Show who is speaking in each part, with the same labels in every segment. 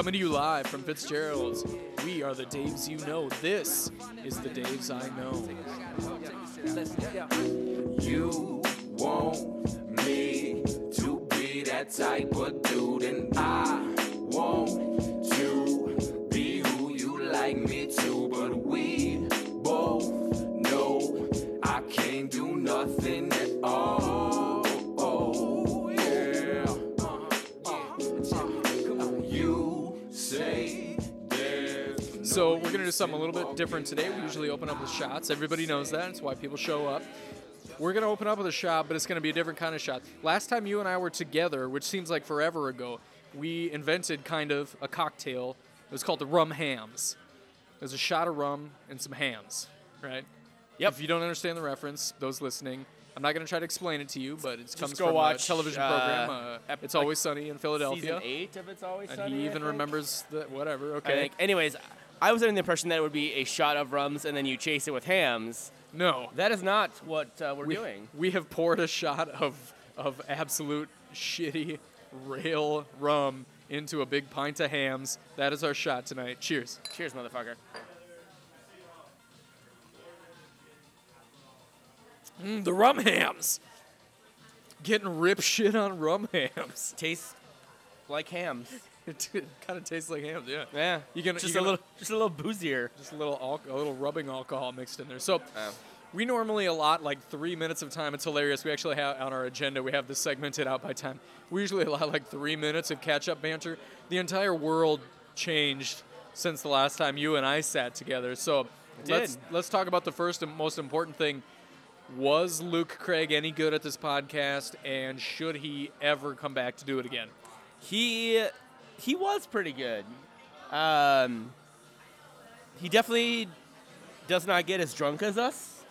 Speaker 1: Coming to you live from Fitzgerald's, we are the Daves you know. This is the Daves I know.
Speaker 2: You want me to be that type of dude, and I want do
Speaker 1: something a little bit different today. We usually open up with shots. Everybody knows that. It's why people show up. We're gonna open up with a shot, but it's gonna be a different kind of shot. Last time you and I were together, which seems like forever ago, we invented kind of a cocktail. It was called the rum hams. It was a shot of rum and some hams, right?
Speaker 3: Yep.
Speaker 1: If you don't understand the reference, those listening, I'm not gonna try to explain it to you, but it comes
Speaker 3: go
Speaker 1: from
Speaker 3: watch,
Speaker 1: a television
Speaker 3: uh,
Speaker 1: program. Uh,
Speaker 3: ep-
Speaker 1: it's always sunny in Philadelphia,
Speaker 3: Season eight of It's Always Sunny.
Speaker 1: and
Speaker 3: he
Speaker 1: even remembers the whatever. Okay.
Speaker 3: Anyways, I was under the impression that it would be a shot of rums and then you chase it with hams.
Speaker 1: No.
Speaker 3: That is not what uh, we're
Speaker 1: we,
Speaker 3: doing.
Speaker 1: We have poured a shot of of absolute shitty rail rum into a big pint of hams. That is our shot tonight. Cheers.
Speaker 3: Cheers, motherfucker.
Speaker 1: Mm, the rum hams. Getting rip shit on rum hams.
Speaker 3: Tastes like hams.
Speaker 1: it kind of tastes like hams, yeah.
Speaker 3: Yeah.
Speaker 1: You can-
Speaker 3: just
Speaker 1: you
Speaker 3: a little, just a little boozier.
Speaker 1: Just a little al- a little rubbing alcohol mixed in there. So
Speaker 3: Oh.
Speaker 1: we normally allot like three minutes of time. It's hilarious. We actually have on our agenda. We have this segmented out by time. We usually allot like three minutes of catch-up banter. The entire world changed since the last time you and I sat together. So let's let's talk about the first and most important thing. Was Luke Craig any good at this podcast, and should he ever come back to do it again?
Speaker 3: He he was pretty good. Um, he definitely does not get as drunk as us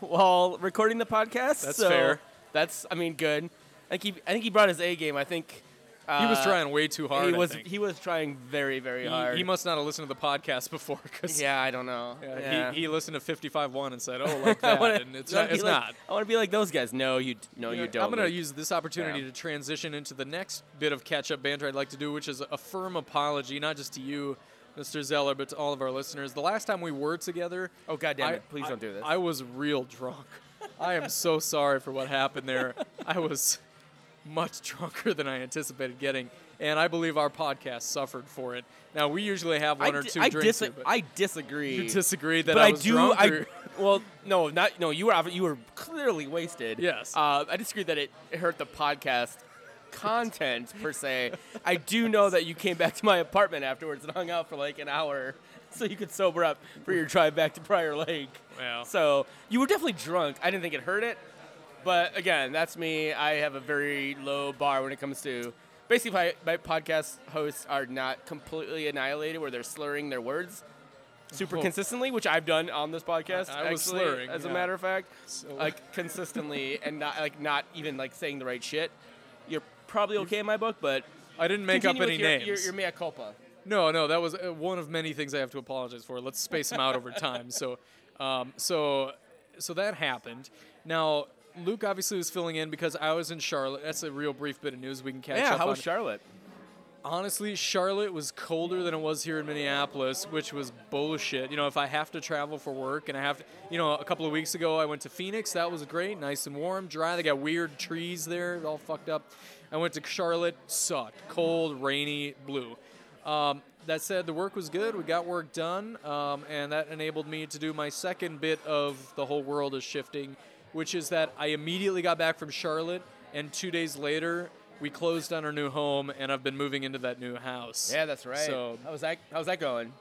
Speaker 3: while recording the podcast.
Speaker 1: That's
Speaker 3: so
Speaker 1: fair.
Speaker 3: That's I mean good. I think he I think he brought his A game. I think uh,
Speaker 1: He was trying way too hard.
Speaker 3: He was he was trying very very
Speaker 1: He-
Speaker 3: hard.
Speaker 1: he must not have listened to the podcast before, because
Speaker 3: yeah, I don't know.
Speaker 1: Yeah,
Speaker 3: Yeah.
Speaker 1: He, he listened to fifty five one and said, "Oh, like that,"
Speaker 3: wanna-
Speaker 1: and it's not. It's
Speaker 3: like-
Speaker 1: not.
Speaker 3: I want to be like those guys. No, you no,
Speaker 1: You
Speaker 3: you, don't.
Speaker 1: I'm going to use this opportunity
Speaker 3: Yeah.
Speaker 1: to transition into the next bit of catch-up banter I'd like to do, which is a firm apology, not just to you, Mr. Zeller, but to all of our listeners. The last time we were together,
Speaker 3: Oh god damn
Speaker 1: I-
Speaker 3: it! Please
Speaker 1: I-
Speaker 3: don't do this.
Speaker 1: I was real drunk. I am so sorry for what happened there. I was much drunker than I anticipated getting, and I believe our podcast suffered for it. Now we usually have one
Speaker 3: I
Speaker 1: or
Speaker 3: di-
Speaker 1: two
Speaker 3: I,
Speaker 1: drinks.
Speaker 3: dis-
Speaker 1: here, but
Speaker 3: I disagree.
Speaker 1: you disagree that
Speaker 3: but
Speaker 1: I
Speaker 3: I,
Speaker 1: was
Speaker 3: do. I well, no, not no. You were you were clearly wasted.
Speaker 1: Yes.
Speaker 3: Uh, I disagree that it, it hurt the podcast content per se. I do know that you came back to my apartment afterwards and hung out for like an hour, so you could sober up for your drive back to Prior Lake.
Speaker 1: Well.
Speaker 3: So you were definitely drunk. I didn't think it hurt it, but again, that's me. I have a very low bar when it comes to. Basically, my, my podcast hosts are not completely annihilated, where they're slurring their words super
Speaker 1: Oh.
Speaker 3: consistently, which I've done on this podcast.
Speaker 1: I- I was
Speaker 3: actually,
Speaker 1: slurring,
Speaker 3: as a matter of fact,
Speaker 1: So-
Speaker 3: like consistently and not like not even like saying the right shit. You're probably okay in my book, but
Speaker 1: I didn't make up any
Speaker 3: your,
Speaker 1: names.
Speaker 3: Your, your mea culpa.
Speaker 1: No, no, that was uh, one of many things I have to apologize for. Let's space them out over time. So, um, so, so that happened. Now, Luke obviously was filling in because I was in Charlotte. That's a real brief bit of news we can catch
Speaker 3: Yeah,
Speaker 1: up
Speaker 3: how
Speaker 1: on.
Speaker 3: was Charlotte?
Speaker 1: Honestly, Charlotte was colder than it was here in Minneapolis, which was bullshit. You know, if I have to travel for work and I have to, you know, a couple of weeks ago I went to Phoenix. That was great, nice and warm, dry. They got weird trees there, all fucked up. I went to Charlotte, sucked, cold, rainy, blue. Um, that said, the work was good. We got work done, um, and that enabled me to do my second bit of the whole world is shifting, which is that I immediately got back from Charlotte, and two days later, we closed on our new home, and I've been moving into that new house.
Speaker 3: Yeah, that's right.
Speaker 1: So-
Speaker 3: how's that? How's that going?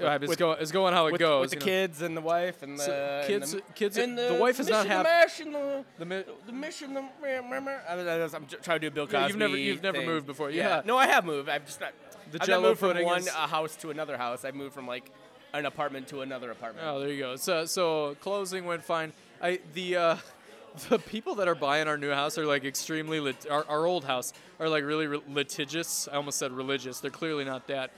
Speaker 1: Uh, it's,
Speaker 3: with-
Speaker 1: go, it's going how it
Speaker 3: with,
Speaker 1: goes.
Speaker 3: with the
Speaker 1: know.
Speaker 3: kids and the wife and the
Speaker 1: So,
Speaker 3: and
Speaker 1: kids-
Speaker 3: the,
Speaker 1: kids-
Speaker 3: and
Speaker 1: the wife is not happy-
Speaker 3: The and the
Speaker 1: The mi-
Speaker 3: the mission. The. I, I, I'm trying to do a Bill Cosby.
Speaker 1: Yeah, you've never- you've never
Speaker 3: thing.
Speaker 1: moved before. Yeah.
Speaker 3: No, I have moved. I've just not.
Speaker 1: The
Speaker 3: I've
Speaker 1: Jell-O
Speaker 3: not moved from one
Speaker 1: is-
Speaker 3: house to another house. I've moved from like an apartment to another apartment.
Speaker 1: Oh, there you go. So, so closing went fine. I the uh, the people that are buying our new house are like extremely lit- our, our old house are like really re- litigious. I almost said religious. They're clearly not that.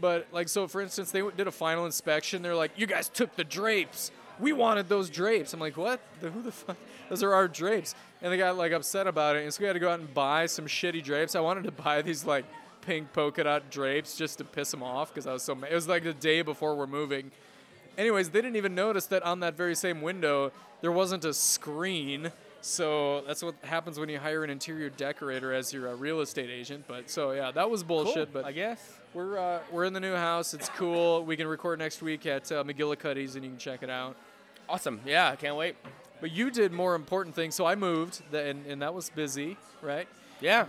Speaker 1: But like so, for instance, they did a final inspection. They're like, "You guys took the drapes "We wanted those drapes." I'm like, "What? The, who the fuck? Those are our drapes." And they got like upset about it, and so we had to go out and buy some shitty drapes. I wanted to buy these like pink polka dot drapes just to piss them off because I was so. Ma- it was like the day before we're moving. Anyways, they didn't even notice that on that very same window there wasn't a screen. So that's what happens when you hire an interior decorator as your uh, real estate agent. But so yeah, that was bullshit.
Speaker 3: Cool,
Speaker 1: but
Speaker 3: I guess.
Speaker 1: we're uh, we're in the new house. It's cool. We can record next week at uh, McGillicuddy's, and you can check it out.
Speaker 3: Awesome. Yeah, I can't wait.
Speaker 1: But you did more important things. So I moved, and, and that was busy, right?
Speaker 3: Yeah.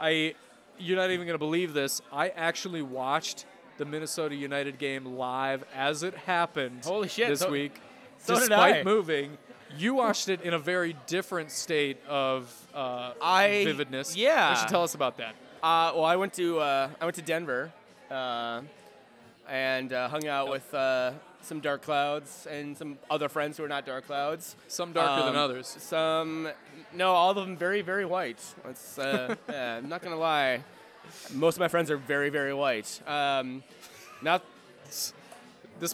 Speaker 1: I, you're not even gonna believe this. I actually watched the Minnesota United game live as it happened.
Speaker 3: Holy shit,
Speaker 1: This
Speaker 3: so-
Speaker 1: week,
Speaker 3: so did
Speaker 1: despite
Speaker 3: I.
Speaker 1: moving, you watched it in a very different state of uh,
Speaker 3: I-
Speaker 1: vividness.
Speaker 3: yeah.
Speaker 1: you should tell us about that.
Speaker 3: Uh, well, I went to uh, I went to Denver, uh, and uh, hung out with uh, some Dark Clouds and some other friends who are not Dark Clouds.
Speaker 1: Some darker than
Speaker 3: Um,
Speaker 1: others.
Speaker 3: Some, no, all of them very, very white. It's, uh, yeah, I'm not gonna lie. Most of my friends are very, very white. Um, not,
Speaker 1: This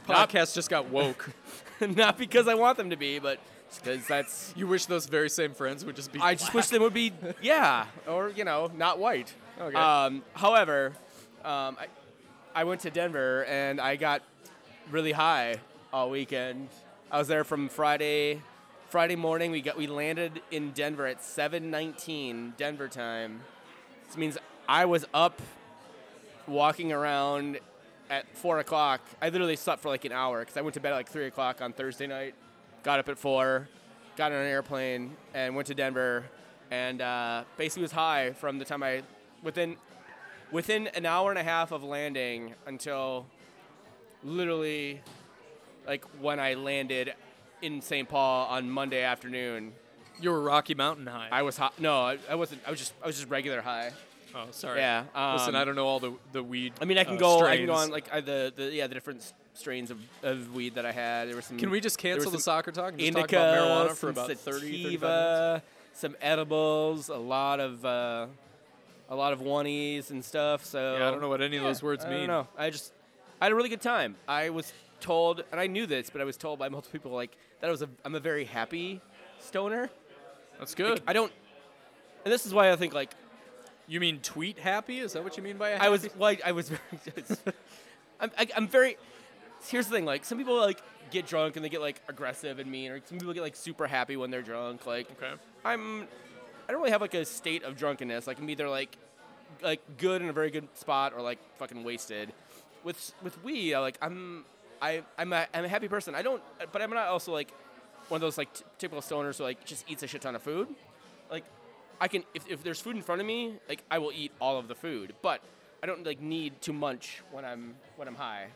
Speaker 3: not-
Speaker 1: podcast just got woke.
Speaker 3: not because I want them to be, but because that's.
Speaker 1: you wish those very same friends would just be.
Speaker 3: I just wish they would be, yeah, or you know, not white.
Speaker 1: Okay.
Speaker 3: Um, however, um, I, I went to Denver and I got really high all weekend. I was there from Friday. Friday morning, we got we landed in Denver at 7:19 Denver time. This means I was up, walking around at four o'clock. I literally slept for like an hour because I went to bed at like three o'clock on Thursday night. Got up at four, got on an airplane, and went to Denver. And uh, basically was high from the time I within within an hour and a half of landing until literally like when I landed in St. Paul on Monday afternoon.
Speaker 1: you were Rocky Mountain High.
Speaker 3: I was hot. No, I, I wasn't. I was just I was just regular high.
Speaker 1: Oh, sorry.
Speaker 3: Yeah,
Speaker 1: Listen,
Speaker 3: um,
Speaker 1: I don't know all the the weed.
Speaker 3: I mean, I can
Speaker 1: uh,
Speaker 3: go. I can go on like I, the the yeah the different strains of, of weed that I had. There was some.
Speaker 1: Can we just cancel the soccer talk and just
Speaker 3: indica,
Speaker 1: talk about marijuana for about 30, 35 minutes?
Speaker 3: sativa, some edibles, a lot of uh, a lot of oneies and stuff. So
Speaker 1: Yeah, I don't know what any of those words
Speaker 3: I
Speaker 1: mean.
Speaker 3: don't know. I just I had a really good time. I was told, and I knew this, but I was told by multiple people like that I was a I'm a very happy stoner.
Speaker 1: That's good.
Speaker 3: I don't, and this is why I think like
Speaker 1: you mean tweet happy? Is that what you mean by
Speaker 3: I was well, I, I was very. I'm, I, I'm very. Here's the thing: like some people like get drunk and they get like aggressive and mean, or some people get like super happy when they're drunk. Like
Speaker 1: Okay.
Speaker 3: I'm, I don't really have like a state of drunkenness. Like I'm either like, like good in a very good spot or like fucking wasted. With with we like I'm, I I'm a, I'm a happy person. I don't, but I'm not also like one of those like t- typical stoners who like just eats a shit ton of food. Like I can if, if there's food in front of me, like I will eat all of the food, but I don't like need to munch when I'm when I'm high.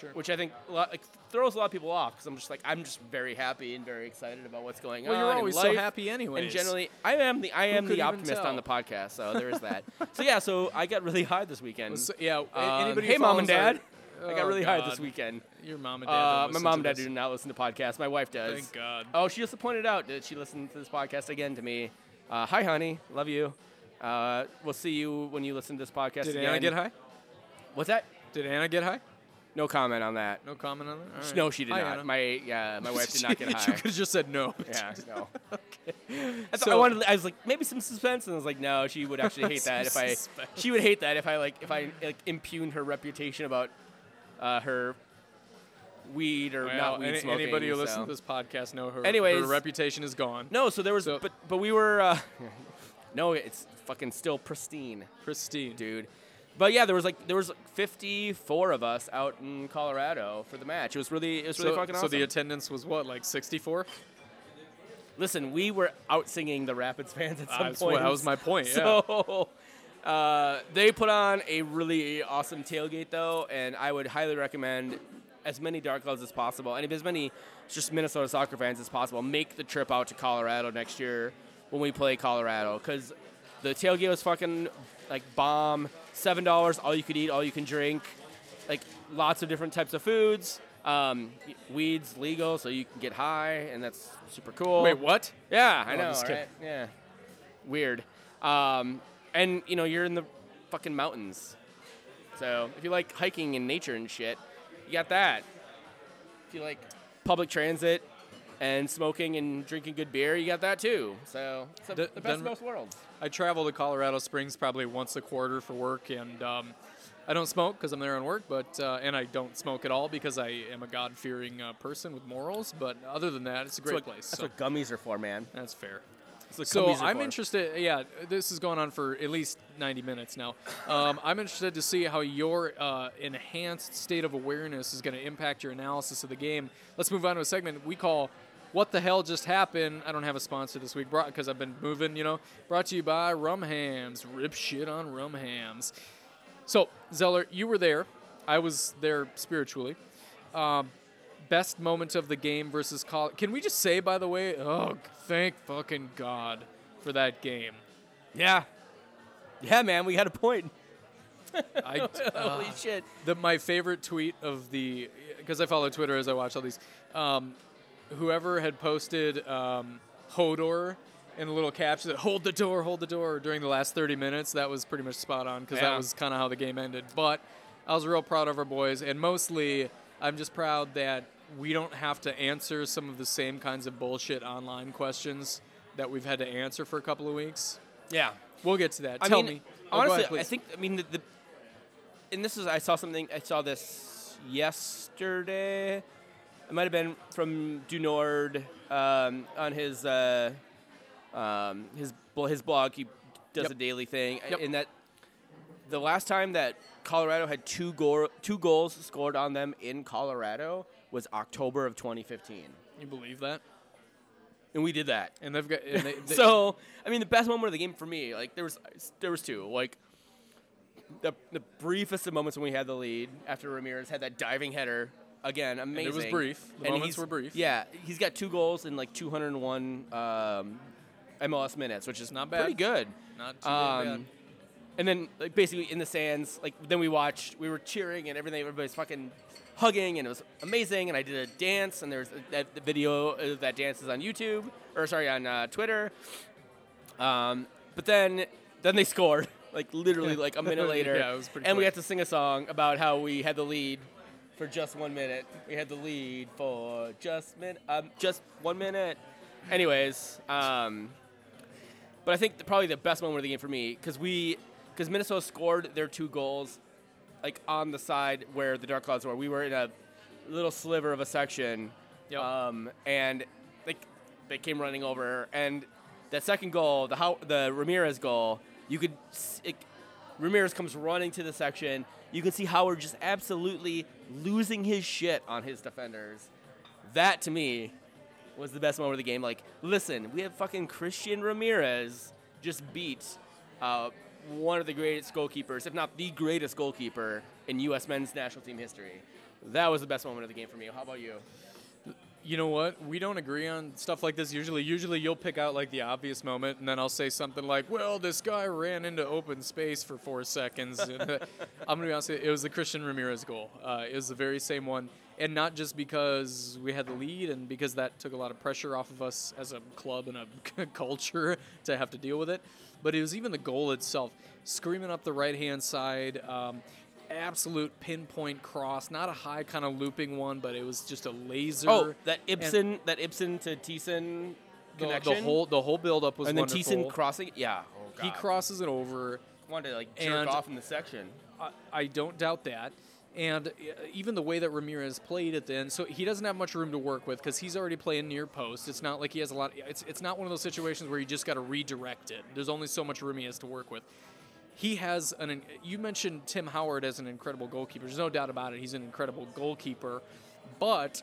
Speaker 1: Sure.
Speaker 3: Which I think a lot, like throws a lot of people off because I'm just like I'm just very happy and very excited about what's going
Speaker 1: Well,
Speaker 3: on.
Speaker 1: you're always so happy anyway.
Speaker 3: And generally, I am the I am the optimist on the podcast, so there is that. so yeah, so I got really high this weekend.
Speaker 1: So- yeah.
Speaker 3: Um,
Speaker 1: anybody
Speaker 3: hey, mom and
Speaker 1: follows our-
Speaker 3: dad. I got
Speaker 1: Oh,
Speaker 3: really high this weekend.
Speaker 1: Your mom and dad.
Speaker 3: Uh, my mom and dad do not listen to podcasts. My wife does.
Speaker 1: Thank God.
Speaker 3: Oh, she just pointed out that she listened to this podcast again to me. Uh, hi, honey. Love you. Uh, we'll see you when you listen to this podcast
Speaker 1: Did
Speaker 3: again.
Speaker 1: Anna get high?
Speaker 3: What's that?
Speaker 1: Did Anna get high?
Speaker 3: No comment on that.
Speaker 1: No comment on that. Right.
Speaker 3: No, she did
Speaker 1: Hi,
Speaker 3: not.
Speaker 1: Anna.
Speaker 3: My yeah, my wife did not get high.
Speaker 1: you could have just said no.
Speaker 3: Yeah, no. I, thought
Speaker 1: So-
Speaker 3: I wanted. I was like, maybe some suspense, and I was like, no, she would actually hate that if I.
Speaker 1: suspense.
Speaker 3: She would hate that if I like if I like impugned her reputation about uh, her weed or
Speaker 1: Well,
Speaker 3: not weed
Speaker 1: any-
Speaker 3: smoking.
Speaker 1: anybody who
Speaker 3: so.
Speaker 1: listens to this podcast know her.
Speaker 3: Anyways-
Speaker 1: her reputation is gone.
Speaker 3: No, so there was,
Speaker 1: So-
Speaker 3: but but we were. Uh, no, it's fucking still pristine,
Speaker 1: Pristine.
Speaker 3: dude. But yeah, there was like there was like 54 of us out in Colorado for the match. It was really it was really
Speaker 1: So,
Speaker 3: fucking
Speaker 1: so the attendance was what, like 64?
Speaker 3: Listen, we were out singing the Rapids fans at some
Speaker 1: That's
Speaker 3: point.
Speaker 1: that was my point,
Speaker 3: So uh, they put on a really awesome tailgate though, and I would highly recommend as many Dark Clouds as possible, and as many just Minnesota soccer fans as possible, make the trip out to Colorado next year when we play Colorado, because the tailgate was fucking like bomb. Seven dollars, all you could eat, all you can drink, like lots of different types of foods. Um, weeds legal, so you can get high, and that's super cool.
Speaker 1: Wait, what?
Speaker 3: Yeah, I
Speaker 1: Oh,
Speaker 3: know, right? Yeah. Weird. Um, and you know, you're in the fucking mountains. So if you like hiking and nature and shit, you got that. If you like public transit and smoking and drinking good beer, you got that too. So it's the, the best of both worlds.
Speaker 1: I travel to Colorado Springs probably once a quarter for work, and um, I don't smoke because I'm there on work, but uh, and I don't smoke at all because I am a God-fearing uh, person with morals. But other than that, it's a great
Speaker 3: that's what,
Speaker 1: place.
Speaker 3: That's
Speaker 1: so
Speaker 3: what gummies are for, man.
Speaker 1: that's fair. So I'm interested. Yeah, this is going on for at least 90 minutes now. Um, I'm interested to see how your uh, enhanced state of awareness is going to impact your analysis of the game. Let's move on to a segment we call "What the Hell Just Happened." I don't have a sponsor this week, because I've been moving. You know, brought to you by Rum Hams. Rip shit on Rum Hams. So Zeller, you were there. I was there spiritually. Um, best moment of the game versus Col. Can we just say, by the way, oh, thank fucking God for that game.
Speaker 3: Yeah. Yeah, man, we had a point.
Speaker 1: I,
Speaker 3: Holy
Speaker 1: uh,
Speaker 3: shit.
Speaker 1: the, my favorite tweet of the because I follow Twitter as I watch all these. Um, whoever had posted um, Hodor in a little caption that "Hold the door, hold the door" during the last 30 minutes. That was pretty much spot on because
Speaker 3: Yeah.
Speaker 1: that was kind of how the game ended. But I was real proud of our boys, and mostly I'm just proud that we don't have to answer some of the same kinds of bullshit online questions that we've had to answer for a couple of weeks.
Speaker 3: Yeah.
Speaker 1: We'll get to that.
Speaker 3: I
Speaker 1: Tell
Speaker 3: mean,
Speaker 1: me. Oh,
Speaker 3: honestly,
Speaker 1: ahead,
Speaker 3: I think I mean the, the and this is I saw something I saw this yesterday. It might have been from Dunord um, on his uh, um, his his blog. He does
Speaker 1: Yep.
Speaker 3: a daily thing,
Speaker 1: Yep.
Speaker 3: in that the last time that Colorado had two goal two goals scored on them in Colorado was October of 2015,
Speaker 1: you believe that?
Speaker 3: and we did that.
Speaker 1: And they've got and they, they,
Speaker 3: so I mean, the best moment of the game for me, like there was there was two, like the the briefest of moments when we had the lead after Ramirez had that diving header again, amazing.
Speaker 1: It was brief. The
Speaker 3: And
Speaker 1: moments
Speaker 3: he's-
Speaker 1: were brief.
Speaker 3: Yeah, he's got two goals in like 201 um, MLS minutes, which is
Speaker 1: Not bad.
Speaker 3: pretty good.
Speaker 1: not too bad.
Speaker 3: Um, and then like basically in the sands, like then we watched, we were cheering and everything. Everybody's fucking hugging, and it was amazing. And I did a dance, and there's that the video of that dance is on YouTube, or sorry, on uh, Twitter. Um, but then then they scored, like literally like a minute later.
Speaker 1: Yeah, it was pretty
Speaker 3: And we had to sing a song about how we had the lead for just one minute. We had the lead for just min um, just one minute. Anyways, um, but I think the, probably the best moment of the game for me because we because Minnesota scored their two goals like on the side where the Dark Clouds were. We were in a little sliver of a section,
Speaker 1: Yep.
Speaker 3: um, and they they came running over. And that second goal, the how the Ramirez goal, you could it, Ramirez comes running to the section. You can see Howard just absolutely losing his shit on his defenders. That to me was the best moment of the game. Like, listen, we have fucking Christian Ramirez just beat uh, one of the greatest goalkeepers, if not the greatest goalkeeper in U.S. men's national team history. That was the best moment of the game for me. How about you?
Speaker 1: You know what? We don't agree on stuff like this usually. Usually you'll pick out like the obvious moment, and then I'll say something like, "Well, this guy ran into open space for four seconds." Uh, I'm gonna be honest, it was the Christian Ramirez goal. Uh, it was the very same one, and not just because we had the lead and because that took a lot of pressure off of us as a club and a culture to have to deal with it, but it was even the goal itself, screaming up the right hand side. Um, absolute pinpoint cross, not a high kind of looping one, but it was just a laser.
Speaker 3: Oh, that
Speaker 1: And
Speaker 3: Ibson, that Ibson to Thiesson
Speaker 1: the,
Speaker 3: connection,
Speaker 1: the whole the whole build up was
Speaker 3: and then
Speaker 1: wonderful.
Speaker 3: Thiesson crossing. Yeah, oh, God.
Speaker 1: he crosses it over.
Speaker 3: wanted to like jerk
Speaker 1: and-
Speaker 3: off in the section.
Speaker 1: I, I don't doubt that. And uh, even the way that Ramirez played it then, so he doesn't have much room to work with because he's already playing near post. It's not like he has a lot. It's it's not one of those situations where you just got to redirect it. There's only so much room he has to work with. He has an. You mentioned Tim Howard as an incredible goalkeeper. There's no doubt about it. He's an incredible goalkeeper, but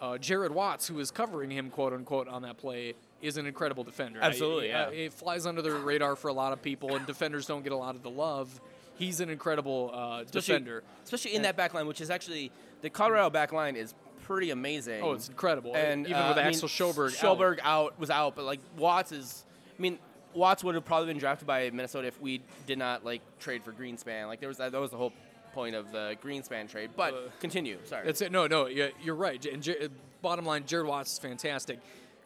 Speaker 1: uh, Jared Watts, who is covering him, quote unquote, on that play, is an incredible defender.
Speaker 3: Absolutely,
Speaker 1: I- uh,
Speaker 3: yeah.
Speaker 1: it flies under the radar for a lot of people, and defenders don't get a lot of the love. He's an incredible uh,
Speaker 3: especially,
Speaker 1: defender.
Speaker 3: especially in that back line, which is actually the Colorado back line is pretty amazing.
Speaker 1: Oh, it's incredible.
Speaker 3: And
Speaker 1: even
Speaker 3: uh,
Speaker 1: with
Speaker 3: I mean,
Speaker 1: Axel Sjöberg, out.
Speaker 3: Sjöberg out. was out, but like Watts is. I mean, Watts would have probably been drafted by Minnesota if we did not like trade for Greenspan. Like there was that, that was the whole point of the Greenspan trade. But
Speaker 1: Uh,
Speaker 3: continue. Sorry.
Speaker 1: That's it. No, no, yeah, you're right. And J- uh, bottom line, Jared Watts is fantastic.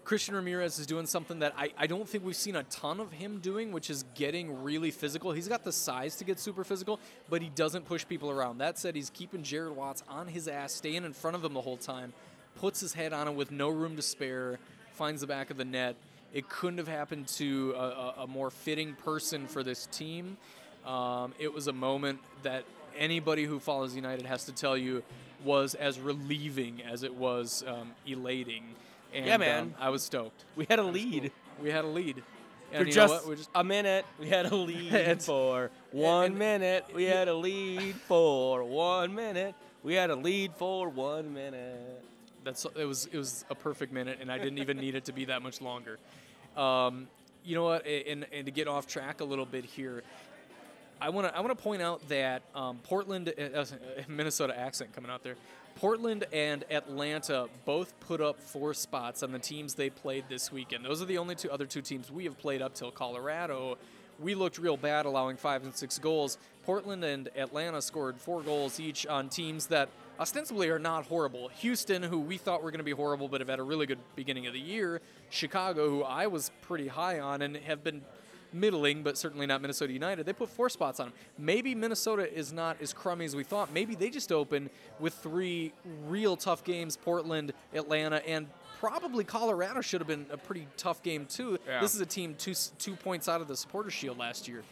Speaker 1: Christian Ramirez is doing something that I, I don't think we've seen a ton of him doing, which is getting really physical. He's got the size to get super physical, but he doesn't push people around. That said, he's keeping Jared Watts on his ass, staying in front of him the whole time, puts his head on it with no room to spare, finds the back of the net. It couldn't have happened to a, a, more fitting person for this team. Um, it was a moment that anybody who follows United has to tell you was as relieving as it was um, elating. And,
Speaker 3: Yeah, man.
Speaker 1: um, I was stoked.
Speaker 3: We had a lead
Speaker 1: We had a lead.
Speaker 3: for
Speaker 1: And know
Speaker 3: just,
Speaker 1: just
Speaker 3: a minute. We had a lead for one minute. We had a lead for one minute. We had a lead for one minute.
Speaker 1: That's it was it was a perfect minute, and I didn't even need it to be that much longer. Um, you know what? And, and to get off track a little bit here, I want to I want to point out that um, Portland, uh, uh, Minnesota accent coming out there. Portland and Atlanta both put up four spots on the teams they played this weekend. Those are the only two other two teams we have played up till Colorado. We looked real bad, allowing five and six goals. Portland and Atlanta scored four goals each on teams that ostensibly are not horrible. Houston, who we thought were going to be horrible but have had a really good beginning of the year. Chicago, who I was pretty high on and have been middling, but certainly not Minnesota United. They put four spots on them. Maybe Minnesota is not as crummy as we thought. Maybe they just open with three real tough games Portland, Atlanta, and probably Colorado should have been a pretty tough game, too.
Speaker 3: Yeah.
Speaker 1: This is a team two, two points out of the supporter shield last year.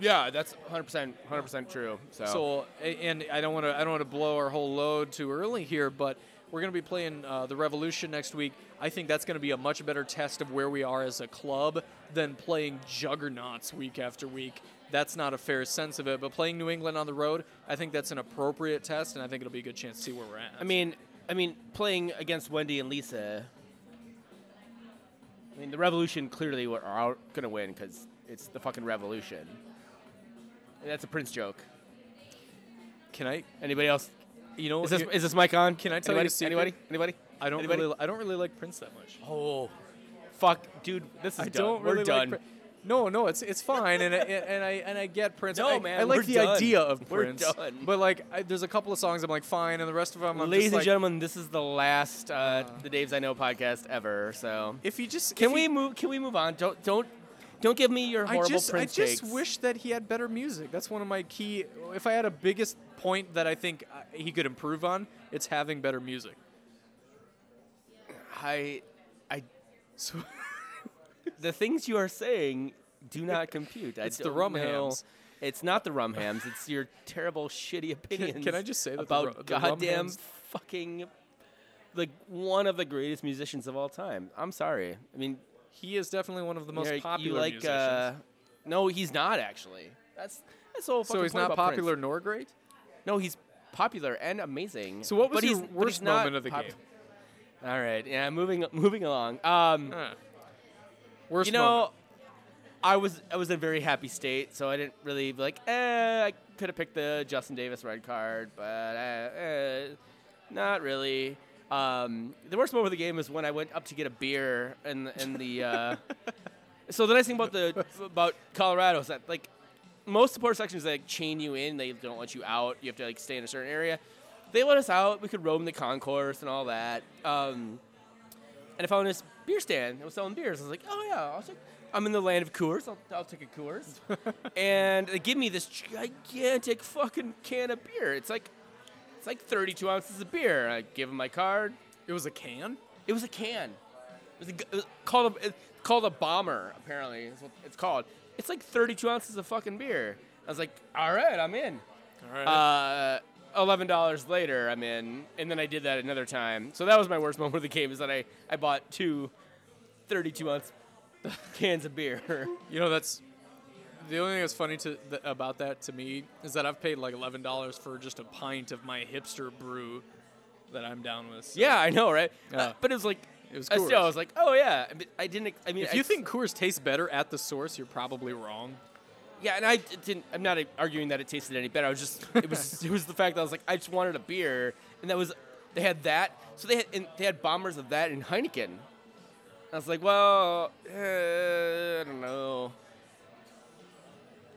Speaker 3: Yeah, that's 100% 100% true. So,
Speaker 1: So, and I don't want to I don't want to blow our whole load too early here, but we're going to be playing uh, the Revolution next week. I think that's going to be a much better test of where we are as a club than playing juggernauts week after week. That's not a fair sense of it. But playing New England on the road, I think that's an appropriate test, and I think it'll be a good chance to see where we're at.
Speaker 3: I mean, I mean, playing against Wendy and Lisa. I mean, the Revolution clearly were- are going to win because it's the fucking Revolution. That's a Prince joke.
Speaker 1: can I?
Speaker 3: Anybody else?
Speaker 1: You know,
Speaker 3: Is this is this mic on?
Speaker 1: Can I tell you a
Speaker 3: anybody?
Speaker 1: secret?
Speaker 3: Anybody? Anybody?
Speaker 1: I don't
Speaker 3: Anybody?
Speaker 1: really I don't really like Prince that much.
Speaker 3: Oh, fuck, dude, this is
Speaker 1: I
Speaker 3: done.
Speaker 1: don't
Speaker 3: We're done.
Speaker 1: like. No, no, it's it's fine, and I, and I and I get Prince.
Speaker 3: No,
Speaker 1: I,
Speaker 3: man,
Speaker 1: I like
Speaker 3: we're
Speaker 1: the
Speaker 3: done.
Speaker 1: idea of
Speaker 3: We're
Speaker 1: Prince.
Speaker 3: done.
Speaker 1: But like, I, there's a couple of songs I'm like fine, and the rest of them I'm
Speaker 3: Ladies and
Speaker 1: like,
Speaker 3: gentlemen, this is the last uh, the Daves I Know podcast ever. So
Speaker 1: if you just
Speaker 3: can we move? Can we move on? Don't don't don't give me your
Speaker 1: I
Speaker 3: horrible
Speaker 1: just I just
Speaker 3: takes.
Speaker 1: wish that he had better music. That's one of my key. If I had a biggest point that I think uh, he could improve on, it's having better music.
Speaker 3: I I
Speaker 1: So
Speaker 3: the things you are saying do not compute. I
Speaker 1: It's the
Speaker 3: don't
Speaker 1: rum
Speaker 3: know.
Speaker 1: hams.
Speaker 3: It's not the rum hams. It's your terrible, shitty opinions.
Speaker 1: can I just say that
Speaker 3: about
Speaker 1: ru- the rum
Speaker 3: goddamn
Speaker 1: hams-
Speaker 3: fucking like one of the greatest musicians of all time? I'm sorry. I mean,
Speaker 1: he is definitely one of the most
Speaker 3: you're-
Speaker 1: popular
Speaker 3: you like.
Speaker 1: musicians.
Speaker 3: Uh, no, he's not actually. That's that's the whole
Speaker 1: so he's not popular
Speaker 3: Prince.
Speaker 1: nor great.
Speaker 3: No, he's popular and amazing.
Speaker 1: So what was
Speaker 3: but
Speaker 1: your
Speaker 3: he's,
Speaker 1: worst moment of the
Speaker 3: pop-
Speaker 1: game?
Speaker 3: All right, yeah, moving moving along. Um.
Speaker 1: Worst
Speaker 3: you know,
Speaker 1: moment.
Speaker 3: I was I was in a very happy state, so I didn't really be like, eh, I could have picked the Justin Davis red card, but uh, eh, not really. Um, the worst moment of the game is when I went up to get a beer in the, in the. Uh, so the nice thing about the about Colorado is that like most support sections they like chain you in, they don't let you out. You have to like stay in a certain area. They let us out. We could roam the concourse and all that. Um, and I found this beer stand that was selling beers. I was like, oh yeah, I'll take. I'm in the land of Coors. I'll, I'll take a Coors. and they give me this gigantic fucking can of beer. It's like, it's like 32 ounces of beer. I give him my card.
Speaker 1: it was a can.
Speaker 3: It was a can. It was, a, it was called a, called a bomber. Apparently, is what it's called. It's like 32 ounces of fucking beer. I was like, all right, I'm in.
Speaker 1: All right.
Speaker 3: Uh, Eleven dollars later, I'm in, and then I did that another time. So that was my worst moment of the game. Is that I, I bought two 32 ounce cans of beer.
Speaker 1: You know, that's the only thing that's funny to th- about that to me is that I've paid like eleven dollars for just a pint of my hipster brew that I'm down with. so-
Speaker 3: yeah, I know, right?
Speaker 1: Yeah.
Speaker 3: Uh, but it was like,
Speaker 1: It was
Speaker 3: I still,
Speaker 1: Coors.
Speaker 3: I was like, oh yeah. But I didn't. I mean,
Speaker 1: If
Speaker 3: I
Speaker 1: you think Coors tastes better at the source, you're probably wrong.
Speaker 3: Yeah, and I d- didn't. I'm not uh, arguing that it tasted any better. I was just. It was. it was the fact that I was like, I just wanted a beer, and that was. They had that. So they had. And they had bombers of that in Heineken. I was like, well, uh, I don't know.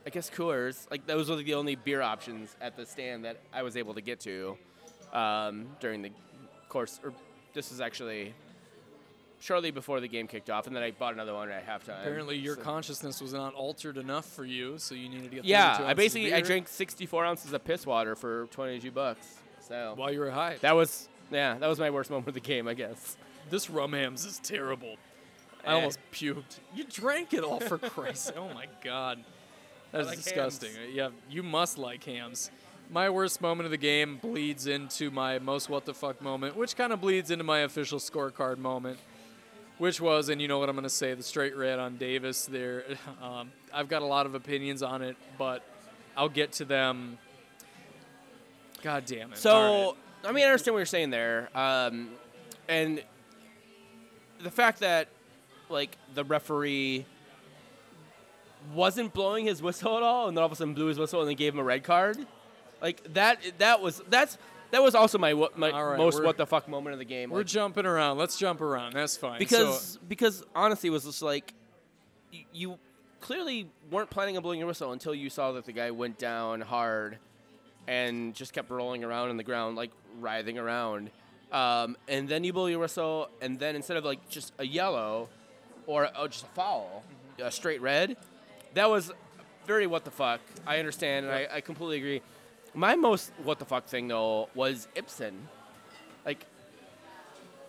Speaker 3: I guess Coors. Like those were the only beer options at the stand that I was able to get to um, during the course. Or this was actually shortly before the game kicked off, and then I bought another one at halftime.
Speaker 1: Apparently, your
Speaker 3: So-
Speaker 1: consciousness was not altered enough for you, so you needed to get.
Speaker 3: Yeah, I basically I drank 64 ounces of piss water for 22 bucks. So
Speaker 1: while you were high.
Speaker 3: that was Yeah, that was my worst moment of the game, I guess.
Speaker 1: This rum hams is terrible. I
Speaker 3: Eh.
Speaker 1: almost puked. You drank it all for Christ. Oh my god. That is
Speaker 3: like
Speaker 1: disgusting.
Speaker 3: hams.
Speaker 1: Yeah, you must like hams. My worst moment of the game bleeds into my most what the fuck moment, which kind of bleeds into my official scorecard moment, which was, and you know what I'm going to say, the straight red on Davis there. Um, I've got a lot of opinions on it, but I'll get to them. God damn it.
Speaker 3: So. I mean, I understand what you're saying there, um, and the fact that like the referee wasn't blowing his whistle at all, and then all of a sudden blew his whistle and then gave him a red card, like that. That was that's that was also my what my
Speaker 1: right,
Speaker 3: most what the fuck moment of the game.
Speaker 1: We're
Speaker 3: like,
Speaker 1: jumping around. Let's jump around. That's fine.
Speaker 3: because
Speaker 1: So,
Speaker 3: because honestly, it was just like y- you clearly weren't planning on blowing your whistle until you saw that the guy went down hard and just kept rolling around on the ground, like writhing around. Um, and then you blow your whistle, and then instead of like just a yellow or, or just a foul, a straight red, that was very what the fuck. I understand, and I, I completely agree. My most what the fuck thing though was Ibson. Like,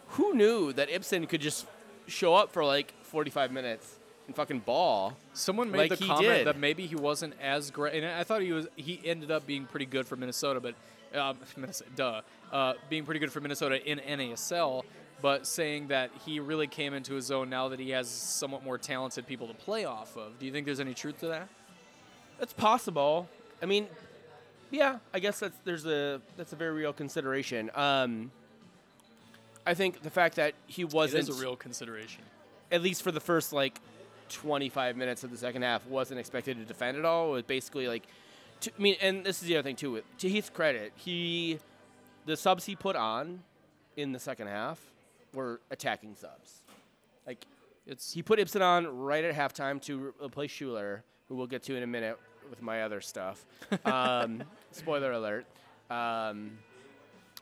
Speaker 3: who knew that Ibson could just show up for like 45 minutes and fucking ball?
Speaker 1: Someone made
Speaker 3: like
Speaker 1: the comment
Speaker 3: did.
Speaker 1: that maybe he wasn't as great, and I thought he was. He ended up being pretty good for Minnesota, but um, Minnesota, duh, uh, being pretty good for Minnesota in NASL. But saying that he really came into his own now that he has somewhat more talented people to play off of. Do you think there's any truth to that?
Speaker 3: It's possible. I mean, yeah, I guess that's there's a that's a very real consideration. Um, I think the fact that he wasn't
Speaker 1: is a real consideration.
Speaker 3: at least for the first like 25 minutes of the second half wasn't expected to defend at all. It was basically like, to, I mean, and this is the other thing too. To Heath's credit, he the subs he put on in the second half were attacking subs. Like
Speaker 1: It's
Speaker 3: he put Ibson on right at halftime to replace Schuler, who we'll get to in a minute with my other stuff. Um, spoiler alert. Um,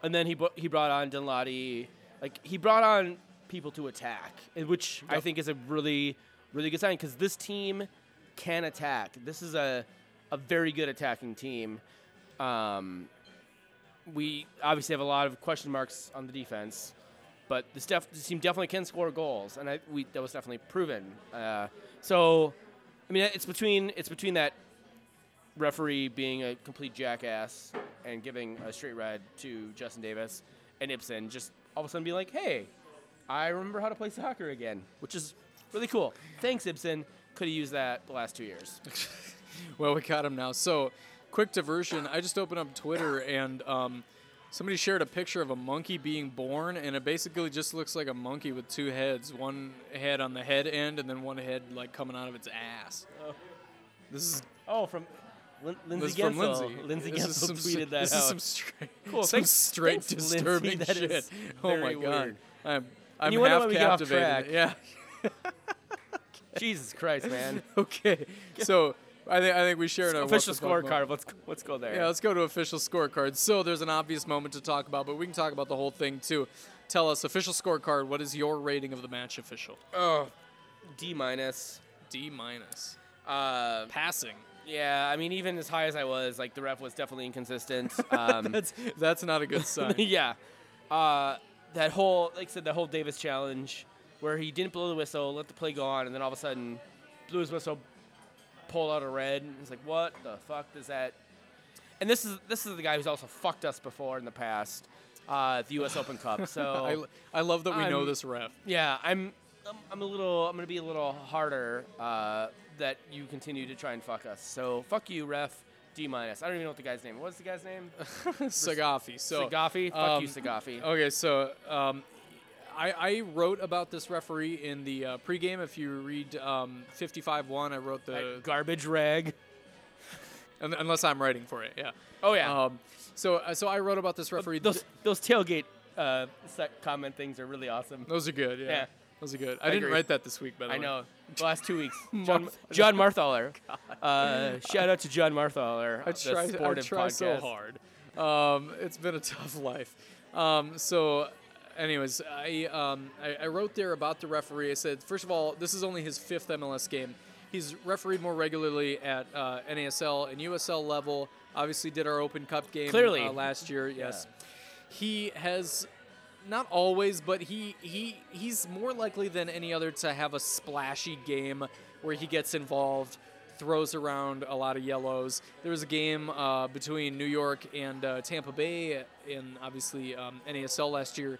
Speaker 3: and then he bu- he brought on Danladi. Like he brought on people to attack, which I think is a really really good sign because this team can attack. This is a a very good attacking team. Um, we obviously have a lot of question marks on the defense, but this, def- this team definitely can score goals, and I, we, that was definitely proven. Uh, so, I mean, it's between it's between that referee being a complete jackass and giving a straight red to Justin Davis and Ibson just all of a sudden be like, "Hey, I remember how to play soccer again," which is really cool. Thanks, Ibson. Could have used that the last two years.
Speaker 1: Well, we got him now. So, quick diversion. I just opened up Twitter and um, somebody shared a picture of a monkey being born, and it basically just looks like a monkey with two heads one head on the head end, and then one head like coming out of its ass.
Speaker 3: Oh.
Speaker 1: This is
Speaker 3: Oh, from Lin- Lindsay
Speaker 1: this is from
Speaker 3: Gensel.
Speaker 1: Lindsay.
Speaker 3: Lindsay
Speaker 1: This is
Speaker 3: Gensel
Speaker 1: some
Speaker 3: tweeted
Speaker 1: s-
Speaker 3: that
Speaker 1: This
Speaker 3: out.
Speaker 1: is some straight,
Speaker 3: Cool.
Speaker 1: some
Speaker 3: Thanks-
Speaker 1: straight
Speaker 3: thanks,
Speaker 1: disturbing
Speaker 3: That
Speaker 1: shit. oh my
Speaker 3: very
Speaker 1: god. I'm I'm
Speaker 3: you
Speaker 1: half
Speaker 3: when we get off
Speaker 1: captivated. Yeah.
Speaker 3: Jesus Christ, man.
Speaker 1: okay. So I think I think we shared a what
Speaker 3: Official
Speaker 1: the fuck moment.
Speaker 3: scorecard. Let's let's go there.
Speaker 1: Yeah, let's go to official scorecard. So there's an obvious moment to talk about, but we can talk about the whole thing too. Tell us, official scorecard, what is your rating of the match official?
Speaker 3: Oh, D minus.
Speaker 1: D minus.
Speaker 3: Uh,
Speaker 1: Passing.
Speaker 3: yeah, I mean, even as high as I was, like the ref was definitely inconsistent. Um,
Speaker 1: That's that's not a good sign.
Speaker 3: yeah. Uh, that whole, like I said, the whole Davis challenge, where he didn't blow the whistle, let the play go on, and then all of a sudden, blew his whistle, pulled out a red. And it's like, what the fuck does that? And this is this is the guy who's also fucked us before in the past, uh, the U.S. Open Cup. So
Speaker 1: I, I love that we know
Speaker 3: I'm-
Speaker 1: this ref.
Speaker 3: yeah, I'm, I'm I'm a little I'm gonna be a little harder uh, that you continue to try and fuck us. So fuck you, ref. D minus. I don't even know what the guy's name. What's the guy's name?
Speaker 1: Saghafi. So
Speaker 3: Saghafi. Fuck
Speaker 1: um,
Speaker 3: you, Saghafi.
Speaker 1: Okay, so um, I, I wrote about this referee in the uh, pregame. If you read um, 55-1, I wrote the
Speaker 3: garbage rag.
Speaker 1: unless I'm writing for it. Yeah.
Speaker 3: Oh yeah.
Speaker 1: Um, so uh, so I wrote about this referee.
Speaker 3: those those tailgate uh, comment things are really awesome.
Speaker 1: Those are good. Yeah.
Speaker 3: Yeah.
Speaker 1: Those are good. I,
Speaker 3: I
Speaker 1: didn't
Speaker 3: agree.
Speaker 1: wait that this week, by the
Speaker 3: I
Speaker 1: way.
Speaker 3: know. The last two weeks. John, John Marthaler. Uh, shout out to John Marthaler.
Speaker 1: I try. I try so hard. Um, it's been a tough life. Um, so, anyways, I, um, I I wrote there about the referee. I said, first of all, this is only his fifth MLS game. He's refereed more regularly at uh, NASL and USL level. Obviously, did our Open Cup game
Speaker 3: Clearly.
Speaker 1: uh, last year. Yes, he has not always, but he he he's more likely than any other to have a splashy game where he gets involved, throws around a lot of yellows. There was a game uh, between New York and uh, Tampa Bay in obviously um, NASL last year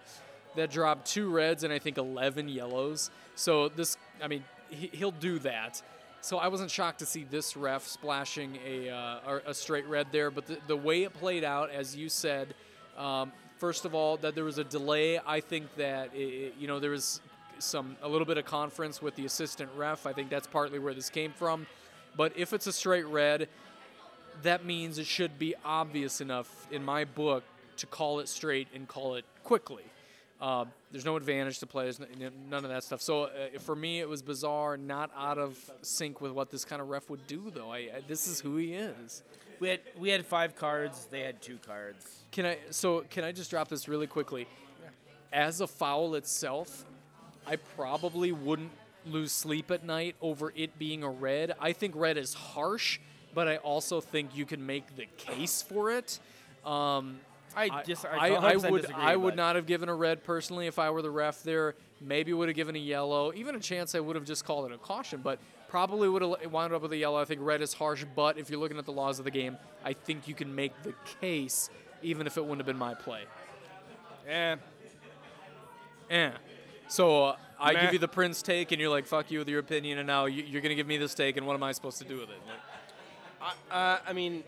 Speaker 1: that dropped two reds and I think 11 yellows. So this, I mean, he, he'll do that. So I wasn't shocked to see this ref splashing a, uh, a straight red there, but the, the way it played out, as you said, um, first of all, that there was a delay. I think that it, you know there was some a little bit of conference with the assistant ref. I think that's partly where this came from. But if it's a straight red, that means it should be obvious enough in my book to call it straight and call it quickly. Uh, there's no advantage to players, none of that stuff. So uh, for me, it was bizarre, not out of sync with what this kind of ref would do, though. I, I, this is who he is.
Speaker 3: We had we had five cards. They had two cards.
Speaker 1: Can I? So can I just drop this really quickly? As a foul itself, I probably wouldn't lose sleep at night over it being a red. I think red is harsh, but I also think you can make the case for it. Um,
Speaker 3: I dis- I,
Speaker 1: I, I would
Speaker 3: disagree,
Speaker 1: I would not have given a red personally if I were the ref there. Maybe would have given a yellow. Even a chance I would have just called it a caution, but probably would have wound up with a yellow. I think red is harsh, but if you're looking at the laws of the game, I think you can make the case even if it wouldn't have been my play.
Speaker 3: Eh.
Speaker 1: Eh. So uh, I
Speaker 3: Meh.
Speaker 1: give you the Prince take, and you're like, "Fuck you with your opinion," and now you, you're gonna give me this take, and what am I supposed to do with it? Like,
Speaker 3: Uh, I mean,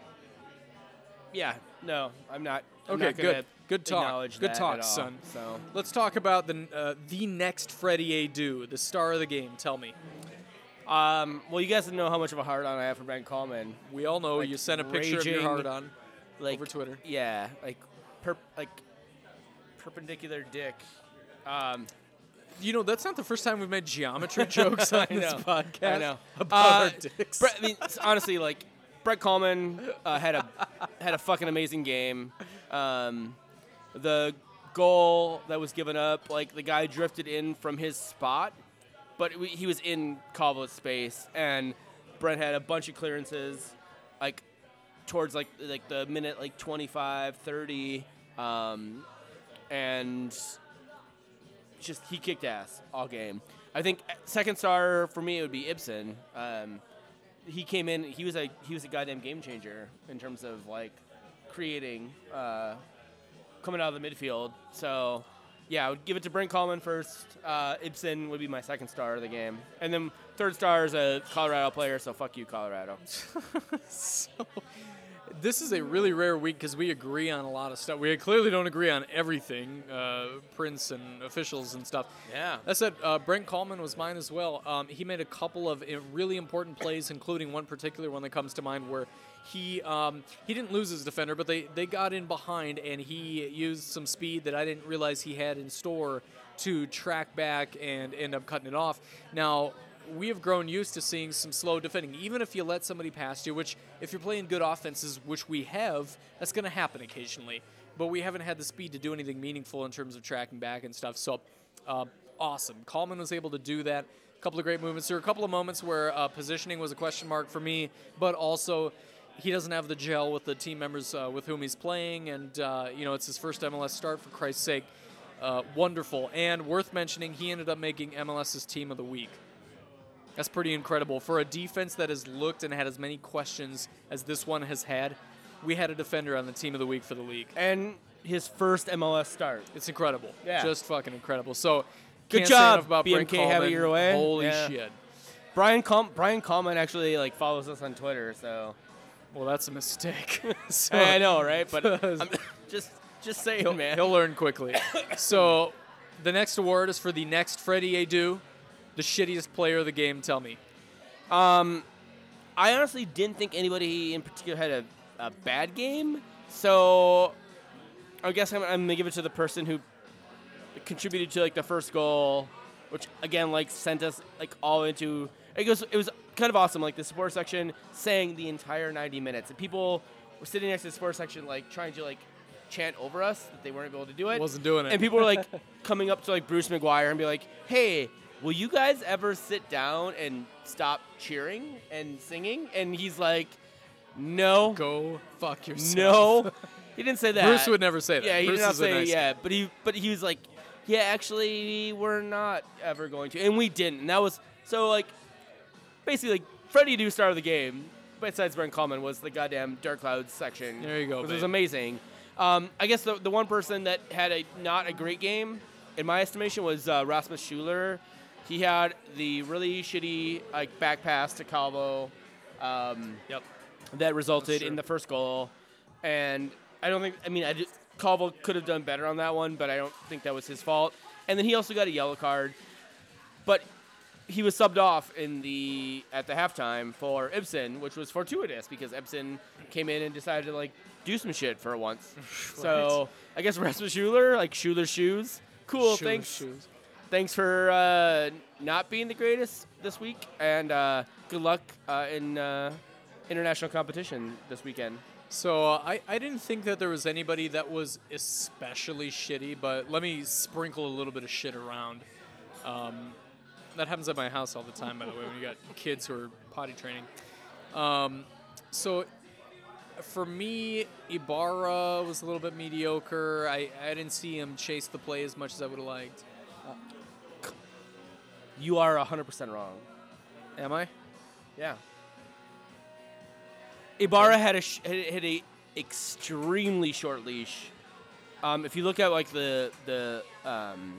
Speaker 3: yeah, no, I'm not. I'm
Speaker 1: Okay,
Speaker 3: not
Speaker 1: good. Good talk. Good talk,
Speaker 3: all,
Speaker 1: son.
Speaker 3: So,
Speaker 1: Let's talk about the uh, the next Freddie Adu, the star of the game. Tell me.
Speaker 3: um, well, you guys know how much of a hard on I have for Ben Kallman.
Speaker 1: We all know
Speaker 3: Like,
Speaker 1: you sent a picture of your heart on
Speaker 3: Like
Speaker 1: over Twitter.
Speaker 3: Yeah, like, per, like perpendicular dick. Um,
Speaker 1: You know, that's not the first time we've made geometry jokes on this podcast
Speaker 3: I know.
Speaker 1: about
Speaker 3: Uh,
Speaker 1: our dicks.
Speaker 3: I mean, honestly, like Brett Kallman uh, had a had a fucking amazing game. Um, the goal that was given up, like the guy drifted in from his spot, but he was in Coble's space, and Brent had a bunch of clearances, like towards like like the minute like 25, 30, um, and just he kicked ass all game. I think second star for me it would be Ibson. Um, he came in. He was a he was a goddamn game changer in terms of like creating, uh, coming out of the midfield. So yeah, I would give it to Brent Kallman first. Uh, Ibson would be my second star of the game, and then third star is a Colorado player. So fuck you, Colorado.
Speaker 1: so, this is a really rare week because we agree on a lot of stuff. We clearly don't agree on everything, uh, Prince and officials and stuff.
Speaker 3: Yeah.
Speaker 1: That said, uh, Brent Kallman was mine as well. Um, he made a couple of really important plays, including one particular one that comes to mind where he um, he didn't lose his defender, but they, they got in behind and he used some speed that I didn't realize he had in store to track back and end up cutting it off. Now, we have grown used to seeing some slow defending. Even if you let somebody past you, which if you're playing good offenses, which we have, that's going to happen occasionally. But we haven't had the speed to do anything meaningful in terms of tracking back and stuff. So, uh, awesome. Kallman was able to do that. A couple of great movements. There were a couple of moments where uh, positioning was a question mark for me, but also he doesn't have the gel with the team members uh, with whom he's playing, and uh, you know it's his first MLS start. For Christ's sake, uh, wonderful and worth mentioning. He ended up making MLS's team of the week. That's pretty incredible for a defense that has looked and had as many questions as this one has had. We had a defender on the team of the week for the league.
Speaker 3: And his first MLS start.
Speaker 1: It's incredible.
Speaker 3: Yeah.
Speaker 1: Just fucking incredible. So,
Speaker 3: Good job,
Speaker 1: say enough about
Speaker 3: BMK, it your way.
Speaker 1: Holy
Speaker 3: Yeah.
Speaker 1: shit.
Speaker 3: Brian Com- Brian Kallman actually like follows us on Twitter, so
Speaker 1: Well, that's a mistake. so,
Speaker 3: I know, right? But I'm just just saying,
Speaker 1: he'll,
Speaker 3: man.
Speaker 1: he'll learn quickly. so, the next award is for the next Freddie Adu, the shittiest player of the game. Tell me.
Speaker 3: Um, I honestly didn't think anybody in particular had a, a bad game, so I guess I'm, I'm gonna give it to the person who contributed to like the first goal, which again like sent us like all into. It was it was kind of awesome. Like the support section sang the entire 90 minutes, and people were sitting next to the support section like trying to like chant over us that they weren't able to do it.
Speaker 1: Wasn't doing it.
Speaker 3: And people were like coming up to like Bruce McGuire and be like, "Hey, will you guys ever sit down and stop cheering and singing?" And he's like, "No,
Speaker 1: Go fuck yourself.
Speaker 3: no." He didn't say that.
Speaker 1: Bruce would never say that.
Speaker 3: Yeah, he
Speaker 1: Bruce
Speaker 3: did not say
Speaker 1: nice
Speaker 3: yeah, but he but he was like Yeah, actually, we're not ever going to, and we didn't. And that was so like basically like Freddie do start of the game. Besides Brent Kallman was the goddamn Dark Clouds section.
Speaker 1: There you go,
Speaker 3: which was amazing. Um, I guess the, the one person that had a not a great game, in my estimation, was uh, Rasmus Schüller. He had the really shitty like back pass to Calvo. Um,
Speaker 1: Yep.
Speaker 3: that resulted in the first goal. And I don't think, I mean, I just, Calvo could have done better on that one, but I don't think that was his fault. And then he also got a yellow card. But he was subbed off in the at the halftime for Ibson, which was fortuitous because Ibson came in and decided to like do some shit for once. So I guess rest Rasmus Schüller, like Schuler shoes. Cool, thanks
Speaker 1: shoes.
Speaker 3: Thanks for uh, not being the greatest this week, and uh, good luck uh, in uh, international competition this weekend.
Speaker 1: So uh, I, I didn't think that there was anybody that was especially shitty, but let me sprinkle a little bit of shit around. Um, that happens at my house all the time, by the way, when you got kids who are potty training. Um, so for me, Ibarra was a little bit mediocre. I, I didn't see him chase the play as much as I would have liked.
Speaker 3: You are 100% wrong.
Speaker 1: Am I?
Speaker 3: Yeah. Ibarra had a sh- had, a extremely short leash. Um, if you look at like the the um,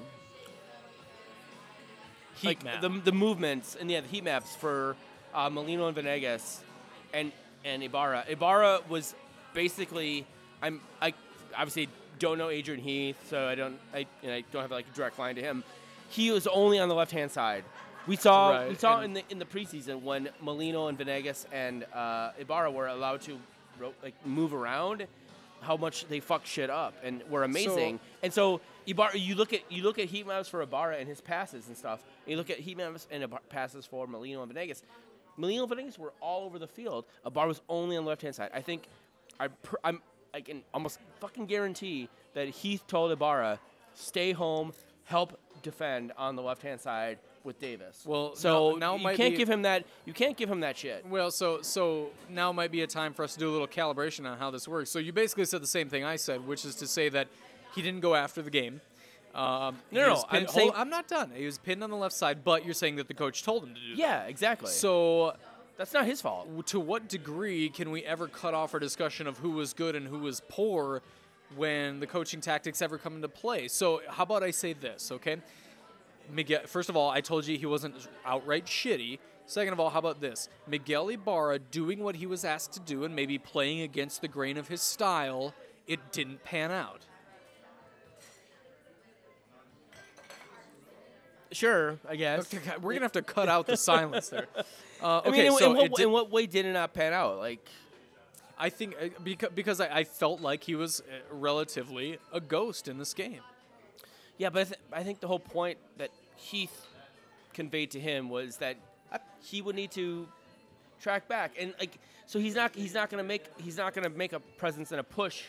Speaker 1: Heat
Speaker 3: like
Speaker 1: map.
Speaker 3: the the movements and yeah the heat maps for uh, Molino and Venegas and and Ibarra. Ibarra was basically I'm I obviously don't know Adrian Heath, so I don't I I don't have like a direct line to him. He was only on the left hand side. We saw we saw
Speaker 1: and-
Speaker 3: in the in the preseason when Molino and Venegas and uh, Ibarra were allowed to ro- like move around, how much they fucked shit up and were amazing. and so Ibarra, you look at you look at heat maps for Ibarra and his passes and stuff. And you look at heat maps and Ibar- passes for Molino and Venegas. Molino and Venegas were all over the field. Ibarra was only on the left hand side. I think I pr- I'm I can almost fucking guarantee that Heath told Ibarra, stay home, help defend on the left hand side with Davis.
Speaker 1: Well,
Speaker 3: so
Speaker 1: now- now
Speaker 3: you can't
Speaker 1: be-
Speaker 3: give him that. You can't give him that shit.
Speaker 1: Well, so so now might be a time for us to do a little calibration on how this works. So you basically said the same thing I said, which is to say that he didn't go after the game. Um,
Speaker 3: No, no,
Speaker 1: was
Speaker 3: I'm saying-
Speaker 1: hold- I'm not done. He was pinned on the left side, but you're saying that the coach told him to do that.
Speaker 3: Yeah, exactly.
Speaker 1: So
Speaker 3: that's not his fault.
Speaker 1: to what degree can we ever cut off our discussion of who was good and who was poor when the coaching tactics ever come into play? So how about I say this, okay? Miguel, first of all, I told you he wasn't outright shitty. Second of all, how about this? Miguel Ibarra doing what he was asked to do and maybe playing against the grain of his style, it didn't pan out.
Speaker 3: Sure, I guess.
Speaker 1: Okay, We're gonna have to cut out the silence there. Uh, okay,
Speaker 3: I mean, in,
Speaker 1: so
Speaker 3: in, what,
Speaker 1: did-
Speaker 3: in what way did it not pan out? Like,
Speaker 1: I think because because I, I felt like he was uh, relatively a ghost in this game.
Speaker 3: yeah, but I, th- I think the whole point that Heath conveyed to him was that he would need to track back, and like, so he's not he's not gonna make he's not gonna make a presence and a push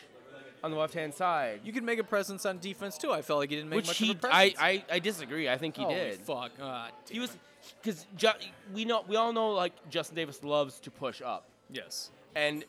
Speaker 3: on the left hand side.
Speaker 1: You can make a presence on defense too. I felt like he didn't make
Speaker 3: which
Speaker 1: much
Speaker 3: he,
Speaker 1: of a presence.
Speaker 3: I, I, I disagree. I think he
Speaker 1: Holy
Speaker 3: did.
Speaker 1: Fuck. Ah,
Speaker 3: He was because ju- we know we all know like Justin Davis loves to push up,
Speaker 1: Yes.
Speaker 3: and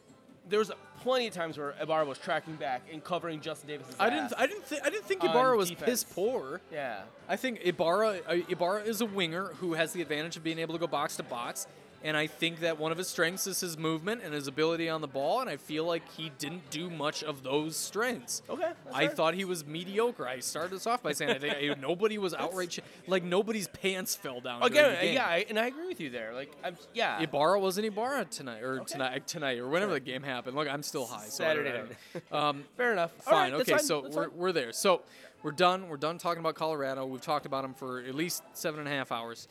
Speaker 3: there was plenty of times where Ibarra was tracking back and covering Justin Davis.
Speaker 1: I didn't. I didn't. Th- I didn't think Ibarra was
Speaker 3: defense.
Speaker 1: piss poor.
Speaker 3: yeah.
Speaker 1: I think Ibarra. Uh, Ibarra is a winger who has the advantage of being able to go box to box, and I think that one of his strengths is his movement and his ability on the ball. And I feel like he didn't do much of those strengths.
Speaker 3: Okay,
Speaker 1: I
Speaker 3: fair.
Speaker 1: thought he was mediocre. I started this off by saying I think nobody was outright sh- like nobody's pants fell down.
Speaker 3: Again, yeah, I, and I agree with you there. Like, I'm, yeah,
Speaker 1: Ibarra wasn't Ibarra tonight or
Speaker 3: Okay.
Speaker 1: tonight tonight or whenever the game happened. Look, I'm still high. So
Speaker 3: Saturday.
Speaker 1: Um,
Speaker 3: fair enough.
Speaker 1: Fine.
Speaker 3: right,
Speaker 1: okay,
Speaker 3: fine,
Speaker 1: so
Speaker 3: that's
Speaker 1: we're,
Speaker 3: fine.
Speaker 1: we're there. So we're done. We're done talking about Colorado. We've talked about them for at least seven and a half hours.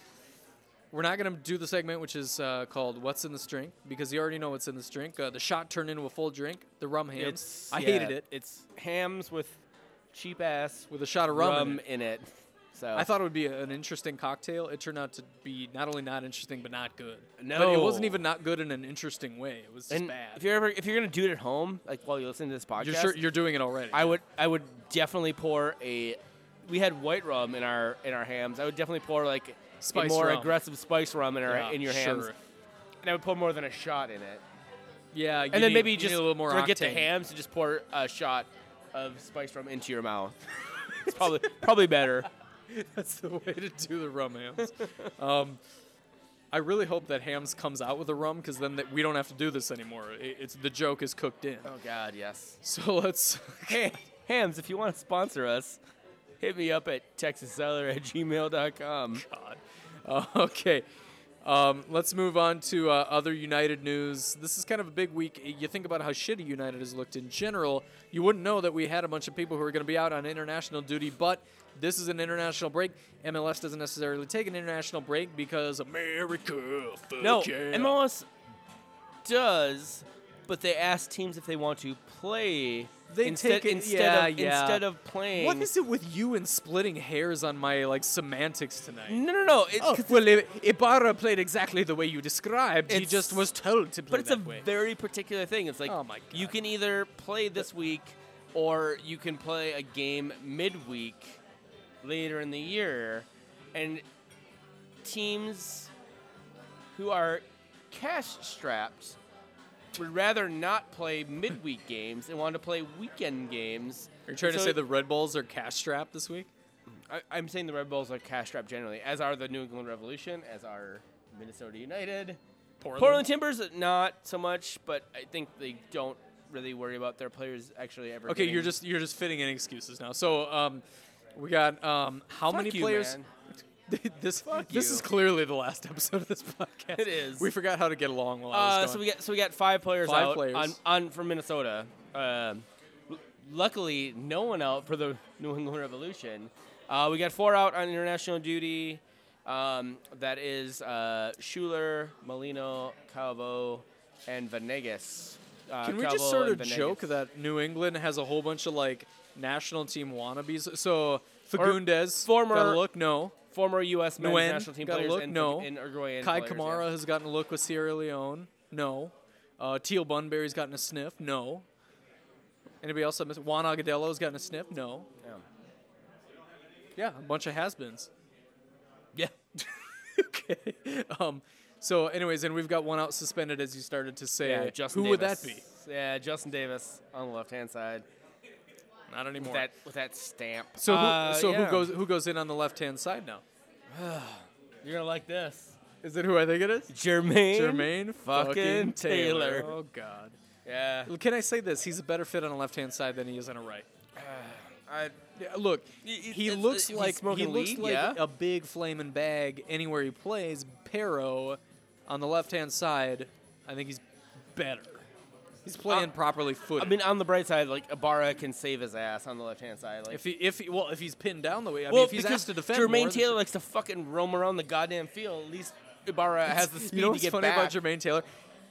Speaker 1: We're not going to do the segment which is uh, called "What's in this drink" because you already know what's in this drink. Uh, the shot turned into a full drink. The rum hams.
Speaker 3: It's,
Speaker 1: I
Speaker 3: yeah,
Speaker 1: hated it
Speaker 3: It's hams with cheap ass
Speaker 1: with a shot of rum. in it.
Speaker 3: in it. So
Speaker 1: I thought it would be an interesting cocktail. It turned out to be not only not interesting but not good. but it wasn't even not good in an interesting way. It was just
Speaker 3: and
Speaker 1: bad.
Speaker 3: if you're ever if you're gonna do it at home, like while you listen to this podcast,
Speaker 1: You're sure you're doing it already.
Speaker 3: I would I would definitely pour a. We had white rum in our in our hams. I would definitely pour like
Speaker 1: Spice
Speaker 3: a more
Speaker 1: rum.
Speaker 3: aggressive spice rum in our
Speaker 1: Yeah,
Speaker 3: in your hams,
Speaker 1: sure.
Speaker 3: and I would put more than a shot in it.
Speaker 1: Yeah, you
Speaker 3: and then
Speaker 1: need-
Speaker 3: maybe
Speaker 1: you
Speaker 3: just
Speaker 1: a little more
Speaker 3: forget the hams and just pour a shot of spice rum into your mouth. It's probably probably better.
Speaker 1: That's the way to do the rum hams. um, I really hope that Hams comes out with a rum because then that we don't have to do this anymore. It, it's the joke is cooked in.
Speaker 3: Oh God, yes.
Speaker 1: So let's.
Speaker 3: Hey, Hams, if you want to sponsor us, hit me up at texasseller at gmail.com.
Speaker 1: God. Uh, okay. Um, let's move on to uh, other United news. This is kind of a big week. You think about how shitty United has looked in general. You wouldn't know that we had a bunch of people who are going to be out on international duty, but this is an international break. MLS doesn't necessarily take an international break because America.
Speaker 3: No,
Speaker 1: yeah.
Speaker 3: MLS does, but they ask teams if they want to play
Speaker 1: They
Speaker 3: instead
Speaker 1: take it-
Speaker 3: instead
Speaker 1: yeah,
Speaker 3: of
Speaker 1: yeah.
Speaker 3: instead of playing.
Speaker 1: What is it with you and splitting hairs on my like semantics tonight?
Speaker 3: No, no, no. It,
Speaker 1: Oh, well, Ibarra played exactly the way you described. He just was told to play
Speaker 3: but it's a
Speaker 1: way.
Speaker 3: very particular thing. It's like
Speaker 1: Oh my God.
Speaker 3: you can either play this week or you can play a game midweek later in the year, and teams who are cash strapped would rather not play midweek games and want to play weekend games.
Speaker 1: Are you trying to say the Red Bulls are cash strapped this week?
Speaker 3: I, I'm saying the Red Bulls are cash strapped generally, as are the New England Revolution, as are Minnesota United. Portland Timbers, not so much, but I think they don't really worry about their players actually ever.
Speaker 1: Okay, you're just you're just fitting in excuses now. So um, we got um, how
Speaker 3: Fuck
Speaker 1: many
Speaker 3: you,
Speaker 1: players?
Speaker 3: man.
Speaker 1: this
Speaker 3: Fuck
Speaker 1: this
Speaker 3: you.
Speaker 1: is clearly the last episode of this podcast.
Speaker 3: It is.
Speaker 1: We forgot how to get along while I
Speaker 3: Uh,
Speaker 1: was
Speaker 3: so we got so we got five players
Speaker 1: Five
Speaker 3: out
Speaker 1: players.
Speaker 3: on on from Minnesota. Um, l- luckily, no one out for the New England Revolution. Uh, we got four out on international duty. Um, that is uh, Schüller, Molino, Calvo, and Venegas. Uh,
Speaker 1: Can we
Speaker 3: Calvo
Speaker 1: just sort
Speaker 3: and
Speaker 1: of
Speaker 3: Venegas.
Speaker 1: joke that New England has a whole bunch of like national team wannabes? So Fagundez,
Speaker 3: former-
Speaker 1: look, no.
Speaker 3: Former U.S. men's
Speaker 1: Nguyen
Speaker 3: national team
Speaker 1: got a look?
Speaker 3: and,
Speaker 1: No.
Speaker 3: and Uruguayan
Speaker 1: Kai
Speaker 3: players,
Speaker 1: Kamara
Speaker 3: yeah.
Speaker 1: has gotten a look with Sierra Leone, no. Uh, Teal Bunbury's gotten a sniff, no. Anybody else? that miss- Juan Agudelo's gotten a sniff, no.
Speaker 3: Yeah.
Speaker 1: Yeah, a bunch of has-beens.
Speaker 3: Yeah.
Speaker 1: okay. Um, so, anyways, and we've got one out suspended, as you started to say.
Speaker 3: Yeah, Justin
Speaker 1: Who would that be?
Speaker 3: Yeah, Justin Davis on the left hand side.
Speaker 1: Not anymore.
Speaker 3: With that with that stamp.
Speaker 1: so, who,
Speaker 3: Uh,
Speaker 1: so
Speaker 3: yeah.
Speaker 1: who goes who goes in on the left-hand side now?
Speaker 3: You're gonna like this.
Speaker 1: Is it who I think it is?
Speaker 3: Jermaine.
Speaker 1: Jermaine
Speaker 3: fucking
Speaker 1: Taylor.
Speaker 3: Taylor.
Speaker 1: Oh God.
Speaker 3: Yeah.
Speaker 1: Well, Can I say this? He's a better fit on the left-hand side than he is on a right.
Speaker 3: I,
Speaker 1: Yeah, look,
Speaker 3: Y- y-
Speaker 1: he
Speaker 3: it's-
Speaker 1: looks
Speaker 3: he's
Speaker 1: like he looks
Speaker 3: weed,
Speaker 1: like
Speaker 3: yeah.
Speaker 1: a big flaming bag anywhere he plays. Pero on the left hand side, I think he's better. He's playing uh, properly footed.
Speaker 3: I mean, on the bright side, like Ibarra can save his ass on the left hand side. Like,
Speaker 1: if he if he, well if he's pinned down the way, I
Speaker 3: well,
Speaker 1: mean if he's
Speaker 3: because
Speaker 1: asked to defend
Speaker 3: Jermaine
Speaker 1: more,
Speaker 3: Taylor likes to fucking roam around the goddamn field. At least Ibarra has the speed
Speaker 1: you know
Speaker 3: to
Speaker 1: what's
Speaker 3: get
Speaker 1: funny
Speaker 3: back.
Speaker 1: about Jermaine Taylor?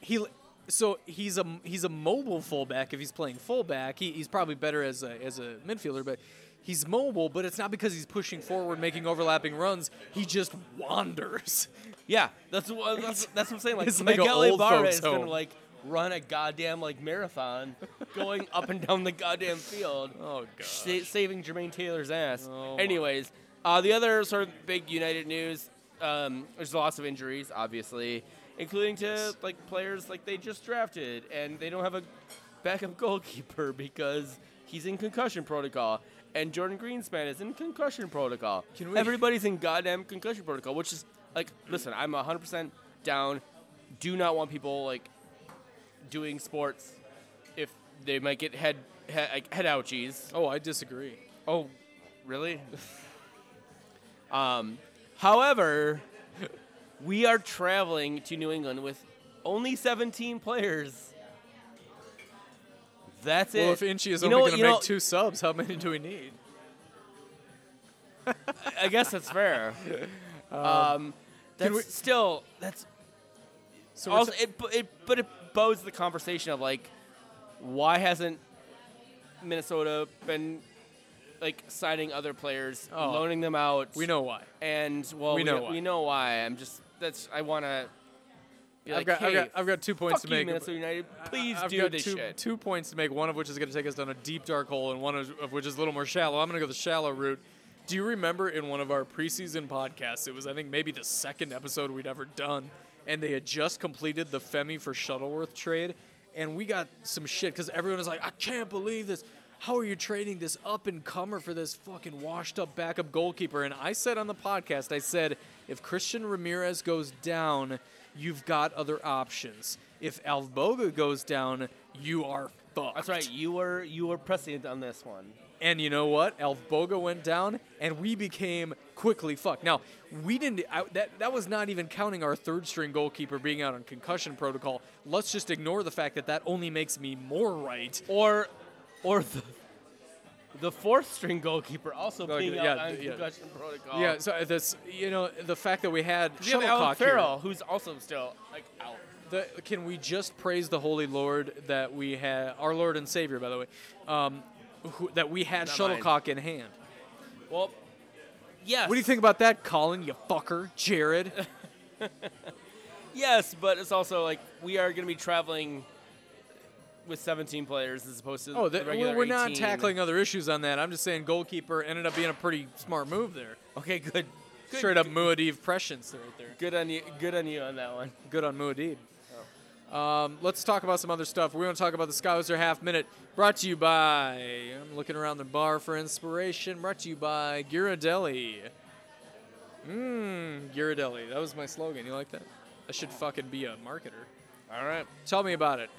Speaker 1: He so he's a he's a mobile fullback if he's playing fullback. He, he's probably better as a as a midfielder, but he's mobile. But it's not because he's pushing forward, making overlapping runs. He just wanders.
Speaker 3: Yeah, that's what that's, that's what I'm saying. Like
Speaker 1: It's
Speaker 3: Miguel
Speaker 1: old
Speaker 3: Ibarra
Speaker 1: folks
Speaker 3: is gonna like run a goddamn like marathon, going up and down the goddamn field.
Speaker 1: Oh god.
Speaker 3: sa- saving Jermaine Taylor's ass.
Speaker 1: Oh.
Speaker 3: Anyways, uh, the other sort of big United news, um, there's lots of injuries, obviously, including to like players like they just drafted, and they don't have a backup goalkeeper because he's in concussion protocol. And Jordan Greenspan is in concussion protocol.
Speaker 1: Can we-
Speaker 3: Everybody's in goddamn concussion protocol, which is like, listen, I'm 100% down. Do not want people like doing sports if they might get head head, head ouchies.
Speaker 1: Oh, I disagree.
Speaker 3: Oh, really? um, however, we are traveling to New England with only 17 players. That's
Speaker 1: Well,
Speaker 3: it.
Speaker 1: if Inchy is
Speaker 3: You
Speaker 1: only going to
Speaker 3: know-
Speaker 1: make two subs, how many do we need?
Speaker 3: I guess that's fair. um, that's
Speaker 1: we-
Speaker 3: still that's
Speaker 1: So
Speaker 3: also
Speaker 1: ta-
Speaker 3: it, it but it bodes the conversation of like why hasn't Minnesota been like signing other players,
Speaker 1: Oh.
Speaker 3: loaning them out?
Speaker 1: we know why.
Speaker 3: and well,
Speaker 1: We
Speaker 3: we,
Speaker 1: know why.
Speaker 3: we know why. I'm just that's I want to.
Speaker 1: I've got, I've got I've got two points to make.
Speaker 3: Minnesota United. Please
Speaker 1: I've
Speaker 3: do this
Speaker 1: two,
Speaker 3: shit.
Speaker 1: two points to make. One of which is going to take us down a deep dark hole, and one of which is a little more shallow. I'm going to go the shallow route. Do you remember in one of our preseason podcasts? It was I think maybe the second episode we'd ever done, and they had just completed the Femi for Shuttleworth trade, and we got some shit because everyone was like, "I can't believe this. how are you trading this up and comer for this fucking washed up backup goalkeeper? And I said on the podcast, I said, if Christian Ramirez goes down, you've got other options. If Alvbåge goes down, you are fucked.
Speaker 3: That's right. You were you were prescient on this one.
Speaker 1: And you know what? Alvbåge went down, and we became quickly fucked. Now, we didn't. I, that that was not even counting our third string goalkeeper being out on concussion protocol. Let's just ignore the fact that that only makes me more right.
Speaker 3: Or, or the, the fourth string goalkeeper also being
Speaker 1: yeah,
Speaker 3: out on
Speaker 1: yeah.
Speaker 3: concussion protocol.
Speaker 1: Yeah. So this, you know, the fact that we had
Speaker 3: We
Speaker 1: Shuttlecock here.
Speaker 3: Farrell, who's also still like out.
Speaker 1: The, can we just praise the Holy Lord that we had, our Lord and Savior, by the way, um, who, that we had
Speaker 3: Not mine.
Speaker 1: Shuttlecock in hand?
Speaker 3: Well, yes.
Speaker 1: What do you think about that, Colin? You fucker, Jared.
Speaker 3: Yes, but it's also like we are going to be traveling with 17 players as opposed to
Speaker 1: Oh,
Speaker 3: the
Speaker 1: that,
Speaker 3: regular
Speaker 1: we're, we're not tackling other issues on that. I'm just saying goalkeeper ended up being a pretty smart move there.
Speaker 3: Okay, good. Good,
Speaker 1: Straight up Muad'Dib prescience right there.
Speaker 3: Good on you. Good on you on that one.
Speaker 1: Good on Muad'Dib. Um, let's talk about some other stuff. We want to talk about the Scouser Half Minute, brought to you by. I'm looking around the bar for inspiration. Brought to you by Ghirardelli. Mmm, Ghirardelli. That was my slogan. You like that? I should fucking be a marketer.
Speaker 3: All right.
Speaker 1: Tell me about it.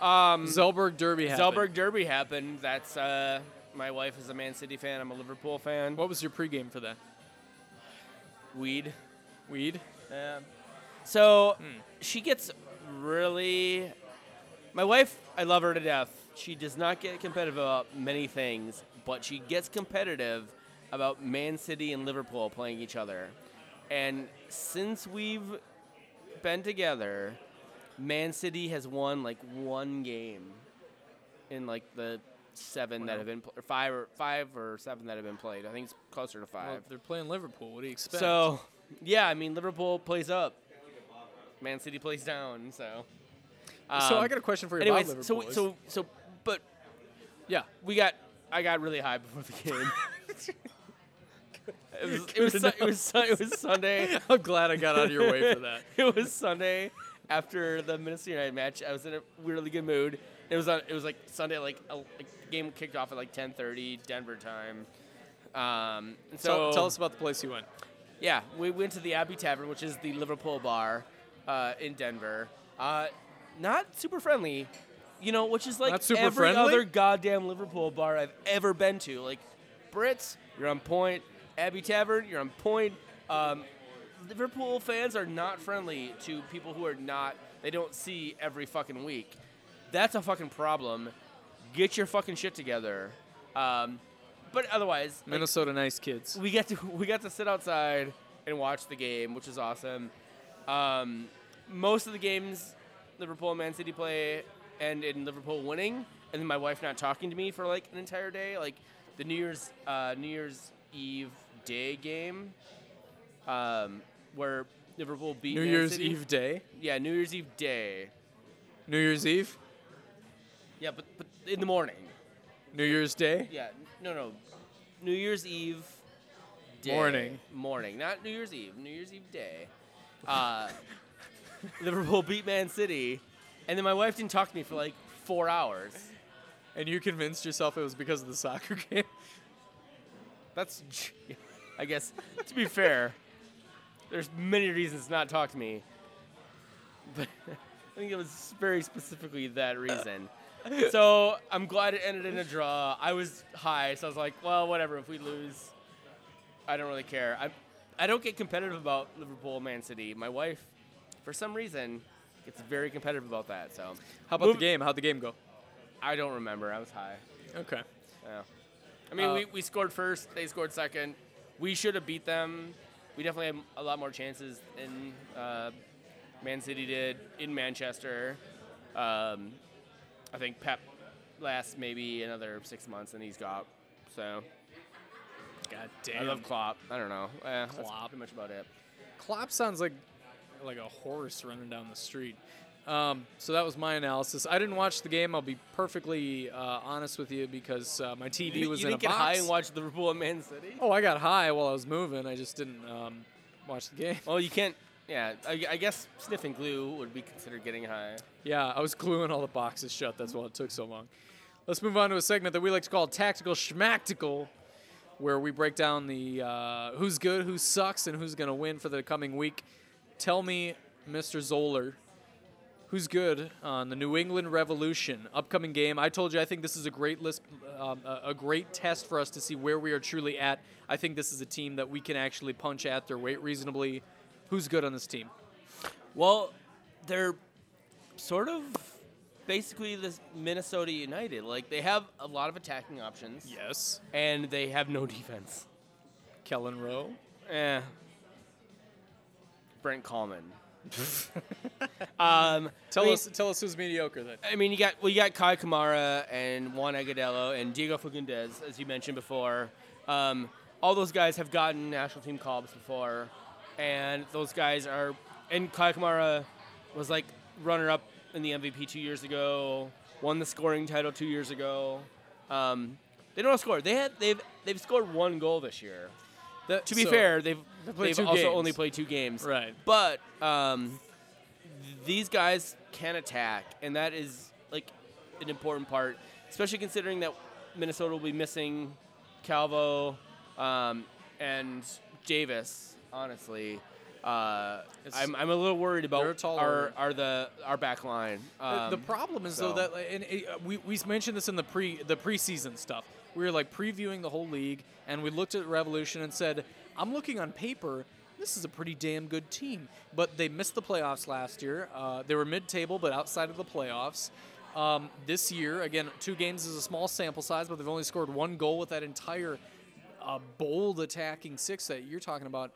Speaker 3: Um,
Speaker 1: Zellberg Derby happened.
Speaker 3: Zellberg Derby happened. That's uh, my wife is a Man City fan. I'm a Liverpool fan.
Speaker 1: What was your pregame for that?
Speaker 3: Weed.
Speaker 1: Weed?
Speaker 3: Yeah. So
Speaker 1: Hmm.
Speaker 3: she gets really. My wife, I love her to death. She does not get competitive about many things, but she gets competitive about Man City and Liverpool playing each other. And since we've been together, Man City has won like one game in like the seven that have been pl- or five or five or seven that have been played. I think it's closer to five.
Speaker 1: Well, they're playing Liverpool. What do you expect?
Speaker 3: So, yeah, I mean, Liverpool plays up, Man City plays down. So,
Speaker 1: So
Speaker 3: um,
Speaker 1: I got a question for you
Speaker 3: anyways,
Speaker 1: about
Speaker 3: so
Speaker 1: Liverpool.
Speaker 3: so so, but
Speaker 1: yeah,
Speaker 3: we got I got really high before the game. it was it was, su- it was su- it was Sunday.
Speaker 1: I'm glad I got out of your way for that.
Speaker 3: it was Sunday after the Minnesota United match. I was in a really good mood. It was on. It was like Sunday, like a like, game kicked off at like 10:30 Denver time. Um, so
Speaker 1: tell, tell us about the place you went.
Speaker 3: Yeah, we went to the Abbey Tavern, which is the Liverpool bar uh, in Denver. Uh, not super friendly, you know, which is like
Speaker 1: Not super
Speaker 3: every
Speaker 1: friendly?
Speaker 3: other goddamn Liverpool bar I've ever been to. Like Brits, you're on point. Abbey Tavern, you're on point. Um, Liverpool fans are not friendly to people who are not they don't see every fucking week. That's a fucking problem. Get your fucking shit together. Um, but otherwise, like,
Speaker 1: Minnesota nice kids.
Speaker 3: we got to we got to sit outside and watch the game, which is awesome. Um, most of the games Liverpool and Man City play end in Liverpool winning, and then my wife not talking to me for like an entire day. Like the New Year's uh, New Year's Eve day game, um, where Liverpool beat
Speaker 1: New
Speaker 3: Man
Speaker 1: Year's
Speaker 3: City.
Speaker 1: Eve day.
Speaker 3: Yeah, New Year's Eve day.
Speaker 1: New Year's Eve.
Speaker 3: Yeah, but but in the morning.
Speaker 1: New Year's Day.
Speaker 3: Yeah, no, no. New Year's Eve day.
Speaker 1: Morning.
Speaker 3: Morning, not New Year's Eve. New Year's Eve day. Uh, Liverpool beat Man City, and then my wife didn't talk to me for like four hours.
Speaker 1: And you convinced yourself it was because of the soccer game.
Speaker 3: That's, I guess, to be fair, there's many reasons to not talk to me, but I think it was very specifically that reason. So I'm glad it ended in a draw. I was high, so I was like, well, whatever. If we lose, I don't really care. I, I don't get competitive about Liverpool, Man City. My wife, for some reason, gets very competitive about that. So
Speaker 1: How about
Speaker 3: Move-
Speaker 1: the game? How'd the game go?
Speaker 3: I don't remember. I was high.
Speaker 1: Okay.
Speaker 3: Yeah. I mean,
Speaker 1: Uh,
Speaker 3: we, we scored first. They scored second. We should have beat them. We definitely had a lot more chances than uh, Man City did in Manchester. Um, I think Pep lasts maybe another six months and he's got. So
Speaker 1: God damn.
Speaker 3: I love Klopp. I don't know. Eh, That's
Speaker 1: Klopp.
Speaker 3: pretty much about it.
Speaker 1: Klopp sounds like like a horse running down the street. Um, so that was my analysis. I didn't watch the game. I'll be perfectly uh, honest with you because uh, my TV
Speaker 3: You,
Speaker 1: was
Speaker 3: you
Speaker 1: in
Speaker 3: didn't
Speaker 1: a
Speaker 3: get
Speaker 1: box.
Speaker 3: high and watch the Liverpool and Man City?
Speaker 1: oh, I got high while I was moving. I just didn't um, watch the game.
Speaker 3: Well, you can't. Yeah, I, I guess sniffing glue would be considered getting high.
Speaker 1: Yeah, I was gluing all the boxes shut. That's why it took so long. let's move on to a segment that we like to call Tactical Schmactical, where we break down the uh, who's good, who sucks, and who's going to win for the coming week. Tell me, Mr. Zoller, who's good on the New England Revolution upcoming game. I told you I think this is a great list, um, a, a great test for us to see where we are truly at. I think this is a team that we can actually punch at their weight reasonably. Who's good on this team?
Speaker 3: Well, they're sort of basically this Minnesota United. Like they have a lot of attacking options.
Speaker 1: Yes,
Speaker 3: And they have no defense.
Speaker 1: Kelyn Rowe.
Speaker 3: Eh. Brent Kallman. um,
Speaker 1: Tell
Speaker 3: I mean,
Speaker 1: us, tell us who's mediocre then.
Speaker 3: I mean, you got well, you got Kai Kamara and Juan Agudelo and Diego Fagundez, as you mentioned before. Um, all those guys have gotten national team calls before, and those guys are. And Kai Kamara was like runner-up in the MVP two years ago, won the scoring title two years ago. Um, they don't score. They had they've they've scored one goal this year.
Speaker 1: That-
Speaker 3: To be
Speaker 1: so-
Speaker 3: fair, they've they've also
Speaker 1: games.
Speaker 3: only played two games.
Speaker 1: Right.
Speaker 3: But um, th- these guys can attack, and that is like an important part, especially considering that Minnesota will be missing Calvo um, and Davis. Honestly, uh, I'm, I'm a little worried about our, our the our back line.
Speaker 1: The-
Speaker 3: Um,
Speaker 1: the problem is
Speaker 3: so-
Speaker 1: though that and it, uh, we we mentioned this in the pre the preseason stuff. We were like previewing the whole league, and we looked at Revolution and said, "I'm looking on paper." This is a pretty damn good team, but they missed the playoffs last year. Uh, they were mid-table, but outside of the playoffs. Um, this year, again, two games is a small sample size, but they've only scored one goal with that entire uh, bold attacking six that you're talking about.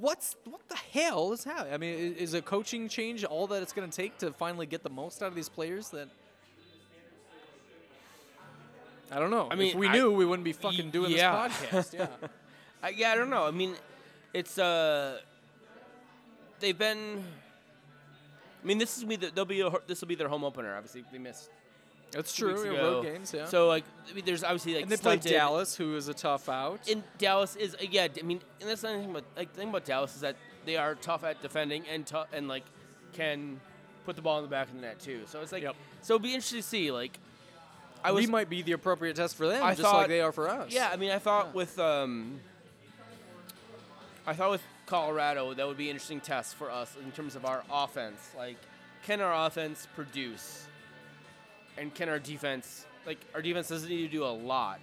Speaker 1: What's what the hell is happening? I mean, i- is a coaching change all that it's going to take to finally get the most out of these players? That I don't know.
Speaker 3: I mean,
Speaker 1: if we
Speaker 3: I-
Speaker 1: knew, we wouldn't be fucking doing
Speaker 3: yeah.
Speaker 1: this podcast. Yeah,
Speaker 3: I, yeah, I don't know. I mean, it's uh, they've been. I mean, this is me. They'll be. A, this will be their home opener. Obviously, they missed
Speaker 1: that's true. Road games, yeah.
Speaker 3: So like, I mean, there's obviously like
Speaker 1: and they played
Speaker 3: stunted-
Speaker 1: Dallas, who is a tough out.
Speaker 3: And Dallas is yeah. I mean, and that's the thing about like the thing about Dallas is that they are tough at defending and tough and like can put the ball in the back of the net too. So it's like
Speaker 1: Yep.
Speaker 3: so it'll be interesting to see like. I was
Speaker 1: we might be the appropriate test for them,
Speaker 3: I
Speaker 1: just
Speaker 3: thought-
Speaker 1: like they are for us.
Speaker 3: Yeah, I mean, I thought with um, I thought with Colorado that would be an interesting test for us in terms of our offense. Like, can our offense produce, and can our defense like our defense doesn't need to do a lot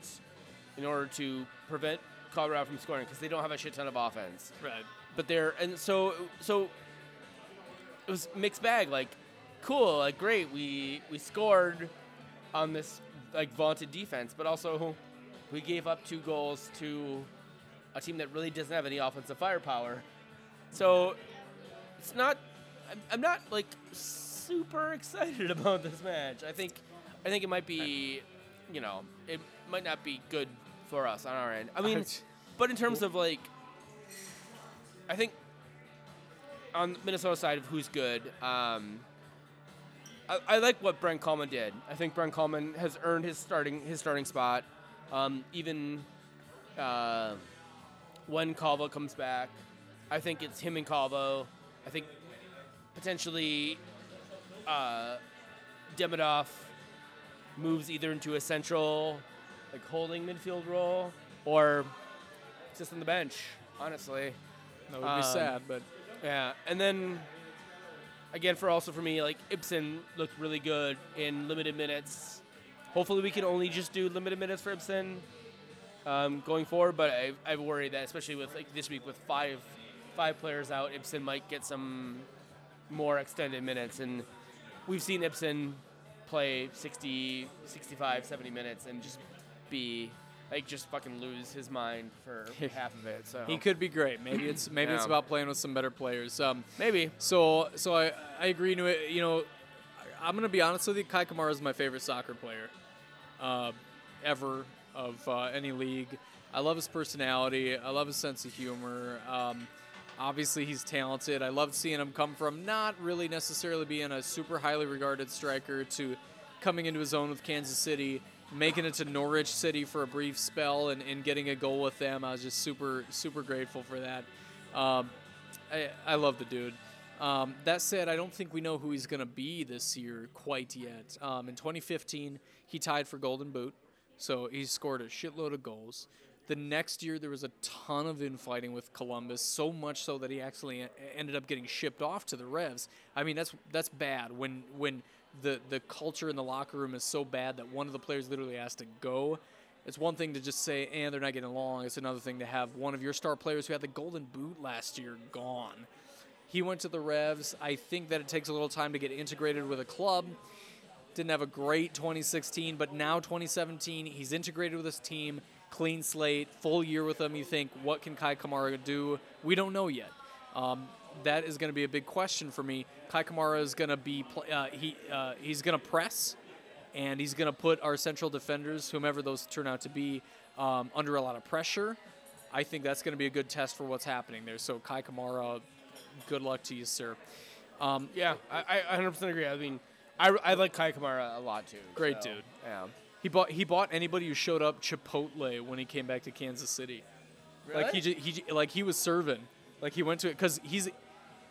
Speaker 3: in order to prevent Colorado from scoring because they don't have a shit ton of offense.
Speaker 1: right.
Speaker 3: But they're and so so it was mixed bag. Like, cool, like great, we we scored on this like vaunted defense, but also we gave up two goals to a team that really doesn't have any offensive firepower. So it's not. I'm, I'm not like super excited about this match. I think I think it might be, you know, it might not be good for us on our end. I mean, but in terms of like, I think on the Minnesota side of who's good, um, I, I like what Brent Kallman did. I think Brent Kallman has earned his starting his starting spot. Um, even uh, when Calvo comes back, I think it's him and Calvo. I think potentially uh, Demidov moves either into a central, like holding midfield role, or just on the bench. Honestly,
Speaker 1: That would be
Speaker 3: Um,
Speaker 1: sad, but
Speaker 3: yeah. And then again, for also for me, like Ibson looked really good in limited minutes. Hopefully, we can only just do limited minutes for Ibson um, going forward. But I, I worry that, especially with like this week with five five players out, Ibson might get some more extended minutes. And we've seen Ibson play 60, 65, 70 minutes and just be like just fucking lose his mind for half of it. So
Speaker 1: he could be great. Maybe it's maybe it's about playing with some better players. Um,
Speaker 3: maybe.
Speaker 1: So, so I, I agree to it. You know, I- I'm gonna be honest with you. Kai Kamara is my favorite soccer player, uh, ever of uh, any league. I love his personality. I love his sense of humor. Um, obviously, he's talented. I love seeing him come from not really necessarily being a super highly regarded striker to coming into his own with Kansas City, making it to Norwich City for a brief spell, and, and getting a goal with them. I was just super, super grateful for that. Um, I, I love the dude. Um, that said, I don't think we know who he's going to be this year quite yet. Um, in 2015, he tied for Golden Boot, so he scored a shitload of goals. The next year, there was a ton of infighting with Columbus, so much so that he actually ended up getting shipped off to the Revs. I mean, that's that's bad when when the the culture in the locker room is so bad that one of the players literally has to go. It's one thing to just say, and they're not getting along. It's another thing to have one of your star players who had the Golden Boot last year gone. He went to the Revs. I think that it takes a little time to get integrated with a club. Didn't have a great 2016, but now 2017, he's integrated with his team, clean slate, full year with them. You think, what can Kai Kamara do? We don't know yet. Um, that is going to be a big question for me. Kai Kamara is going to be uh, he uh, he's going to press, and he's going to put our central defenders, whomever those turn out to be, um, under a lot of pressure. I think that's going to be a good test for what's happening there. So Kai Kamara, good luck to you, sir. Um,
Speaker 3: Yeah, I, I 100% agree. I mean, I, I like Kai Kamara a lot too.
Speaker 1: Great
Speaker 3: so,
Speaker 1: dude.
Speaker 3: Yeah.
Speaker 1: He bought he bought anybody who showed up Chipotle when he came back to Kansas City. Like he, he like he was serving. Like he went to it because he's.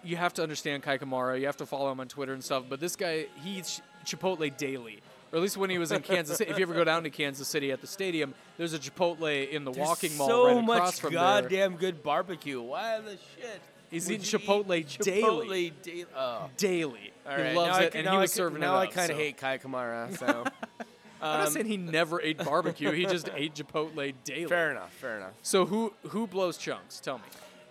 Speaker 1: You have to understand Kai Kamara. You have to follow him on Twitter and stuff. But this guy, he eats Chipotle daily, or at least when he was in Kansas City. If you ever go down to Kansas City at the stadium, there's a Chipotle in the walking mall
Speaker 3: so
Speaker 1: right across
Speaker 3: much
Speaker 1: from there.
Speaker 3: goddamn good barbecue. Why the shit?
Speaker 1: He's
Speaker 3: would
Speaker 1: eating
Speaker 3: you
Speaker 1: Chipotle
Speaker 3: eat
Speaker 1: daily.
Speaker 3: Chipotle daily. Oh.
Speaker 1: Daily,
Speaker 3: All
Speaker 1: he loves
Speaker 3: now I
Speaker 1: it,
Speaker 3: ca-
Speaker 1: and
Speaker 3: now
Speaker 1: he
Speaker 3: I
Speaker 1: was
Speaker 3: ca-
Speaker 1: serving
Speaker 3: Now
Speaker 1: it
Speaker 3: I
Speaker 1: up,
Speaker 3: kind of
Speaker 1: so.
Speaker 3: hate Kai Kamara. So
Speaker 1: I'm not saying he never ate barbecue. He just ate Chipotle daily.
Speaker 3: fair enough. Fair enough.
Speaker 1: So who who blows chunks? Tell me.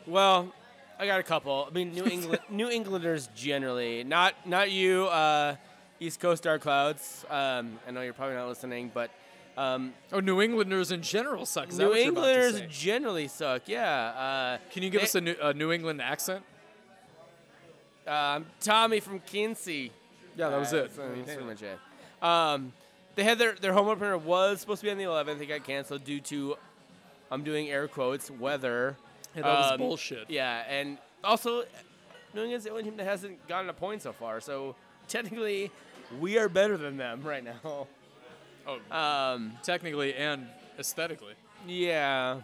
Speaker 3: Well, I got a couple. I mean, New England, New Englanders generally, not not you, uh, East Coast Dark Clouds. Um, I know you're probably not listening, but um,
Speaker 1: Oh, New Englanders in general suck. Is that
Speaker 3: New
Speaker 1: what you're about to
Speaker 3: Englanders
Speaker 1: say?
Speaker 3: generally suck. Yeah.
Speaker 1: Uh, Can you give
Speaker 3: they-
Speaker 1: us a New, a New England accent?
Speaker 3: Uh, I'm Tommy from Quincy.
Speaker 1: Yeah, that was
Speaker 3: Uh,
Speaker 1: it.
Speaker 3: That's, that's pretty much it. Um, they had their their home opener was supposed to be on the 11th. It got canceled due to, I'm doing air quotes, weather.
Speaker 1: Yeah, that was
Speaker 3: Um,
Speaker 1: bullshit.
Speaker 3: Yeah, and also, New England's the only team that hasn't gotten a point so far. So technically, we are better than them right now.
Speaker 1: Oh,
Speaker 3: Um,
Speaker 1: technically and aesthetically.
Speaker 3: yeah.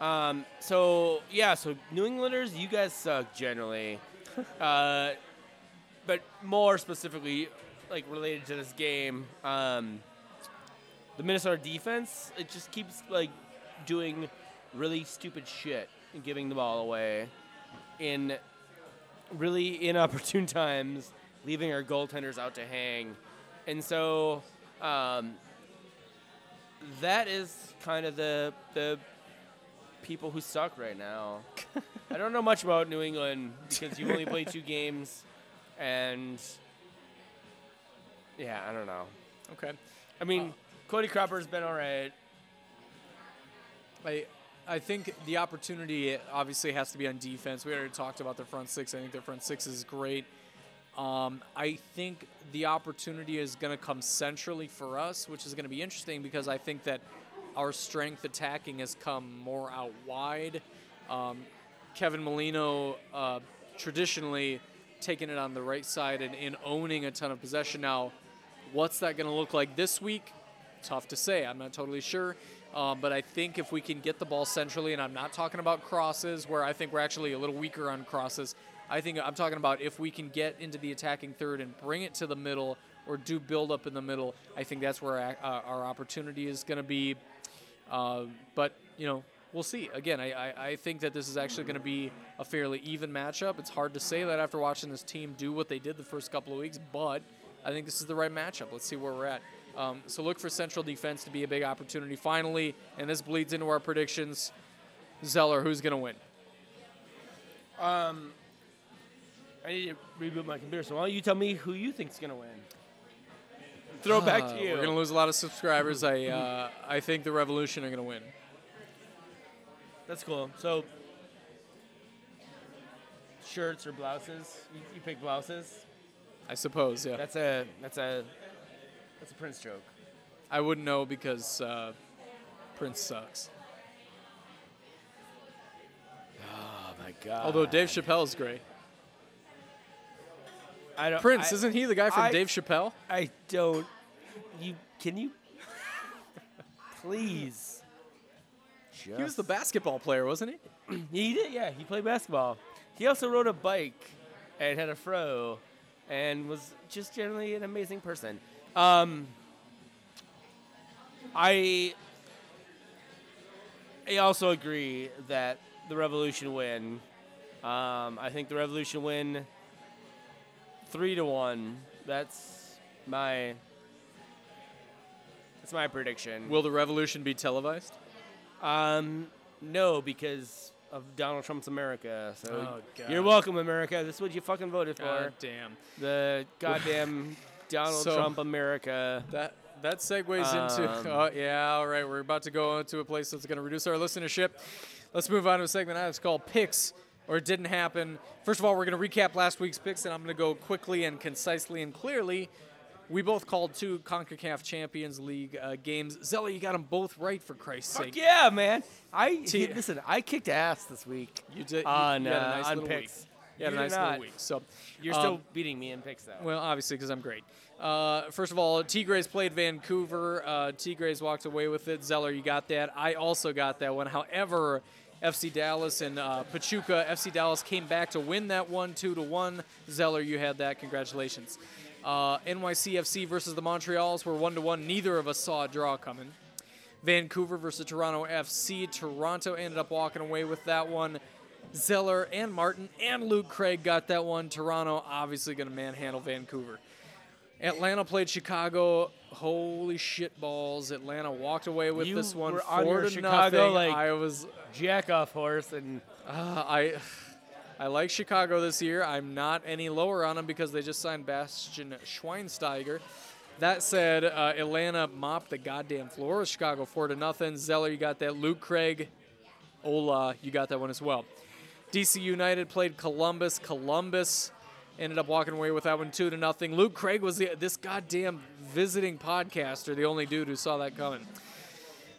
Speaker 3: Um, so yeah, so New Englanders, you guys suck generally, uh, but more specifically, like related to this game, um, the Minnesota defense it just keeps like doing really stupid shit and giving the ball away in really inopportune times, leaving our goaltenders out to hang, and so. Um, that is kind of the the people who suck right now. I don't know much about New England because you've only played two games, and yeah, I don't know.
Speaker 1: Okay.
Speaker 3: I mean, Cody Cropper's been all right.
Speaker 1: I I think the opportunity obviously has to be on defense. We already talked about their front six. I think their front six is great. Um, I think the opportunity is going to come centrally for us, which is going to be interesting because I think that our strength attacking has come more out wide. Um, Kevin Molino uh, traditionally taking it on the right side and, and owning a ton of possession. Now, what's that going to look like this week? Tough to say. I'm not totally sure. Um, but I think if we can get the ball centrally, and I'm not talking about crosses, where I think we're actually a little weaker on crosses. I think I'm talking about if we can get into the attacking third and bring it to the middle or do build up in the middle. I think that's where our, uh, our opportunity is going to be. Uh, but you know, we'll see. Again, I, I, I think that this is actually going to be a fairly even matchup. It's hard to say that after watching this team do what they did the first couple of weeks, but I think this is the right matchup. Let's see where we're at. Um, so look for Central defense to be a big opportunity finally, and this bleeds into our predictions. Zeller, who's going to win?
Speaker 3: Um, I need to reboot my computer. So why don't you tell me who you think's gonna win? Throw it back to you.
Speaker 1: We're going to lose a lot of subscribers. I uh, I think the Revolution are going to win.
Speaker 3: That's cool. So, shirts or blouses? You, you pick blouses.
Speaker 1: I suppose, yeah.
Speaker 3: That's a that's a that's a Prince joke.
Speaker 1: I wouldn't know because uh, Prince sucks.
Speaker 3: Oh my god.
Speaker 1: Although Dave Chappelle is great.
Speaker 3: I don't.
Speaker 1: Prince,
Speaker 3: I,
Speaker 1: isn't he the guy from
Speaker 3: I-
Speaker 1: Dave Chappelle?
Speaker 3: I don't. You can you please.
Speaker 1: He was the basketball player, wasn't he?
Speaker 3: He did, yeah. He played basketball. He also rode a bike. and had a fro and was just generally an amazing person. Um, I I also agree that the Revolution win. Um, I think the Revolution win three to one. That's my that's my prediction.
Speaker 1: Will the revolution be televised?
Speaker 3: Um, no, because of Donald Trump's America. So
Speaker 1: Oh,
Speaker 3: you're welcome, America. This is what you fucking voted for.
Speaker 1: God damn.
Speaker 3: the goddamn Donald
Speaker 1: So-
Speaker 3: Trump America.
Speaker 1: That that segues into
Speaker 3: Um,
Speaker 1: oh yeah all right we're about to go into a place that's going to reduce our listenership let's move on to a segment I was called picks or it didn't happen first of all we're going to recap last week's picks and i'm going to go quickly and concisely and clearly we both called two CONCACAF Champions League uh, games. Zella, you got them both right for Christ's
Speaker 3: Fuck
Speaker 1: sake.
Speaker 3: yeah, man! I
Speaker 1: T-
Speaker 3: listen. I kicked ass this week.
Speaker 1: You did you,
Speaker 3: On,
Speaker 1: you had a
Speaker 3: uh,
Speaker 1: nice
Speaker 3: on picks.
Speaker 1: week. You had a nice little week. So
Speaker 3: You're
Speaker 1: um,
Speaker 3: still beating me in picks though.
Speaker 1: Well, obviously, because I'm great. Uh, first of all, Tigres played Vancouver. Uh, Tigres walked away with it. Zeller, you got that. I also got that one. However, FC Dallas and uh, Pachuca, FC Dallas came back to win that one, two to one. Zeller, you had that. Congratulations. Uh, NYCFC versus the Montreals were one to one. Neither of us saw a draw coming. Vancouver versus Toronto FC. Toronto ended up walking away with that one. Zeller and Martin and Luke Craig got that one. Toronto obviously going to manhandle Vancouver. Atlanta played Chicago. Holy shit balls! Atlanta walked away with
Speaker 3: You
Speaker 1: this one
Speaker 3: were
Speaker 1: four
Speaker 3: on your
Speaker 1: to
Speaker 3: Chicago,
Speaker 1: nothing.
Speaker 3: like-
Speaker 1: I was,
Speaker 3: Jack off horse and
Speaker 1: uh, I, I like Chicago this year. I'm not any lower on them because they just signed Bastian Schweinsteiger. That said, uh, Atlanta mopped the goddamn floor of Chicago four to nothing. Zeller, you got that. Luke Craig, Ola, you got that one as well. DC United played Columbus. Columbus ended up walking away with that one two to nothing. Luke Craig was the, this goddamn visiting podcaster, the only dude who saw that coming.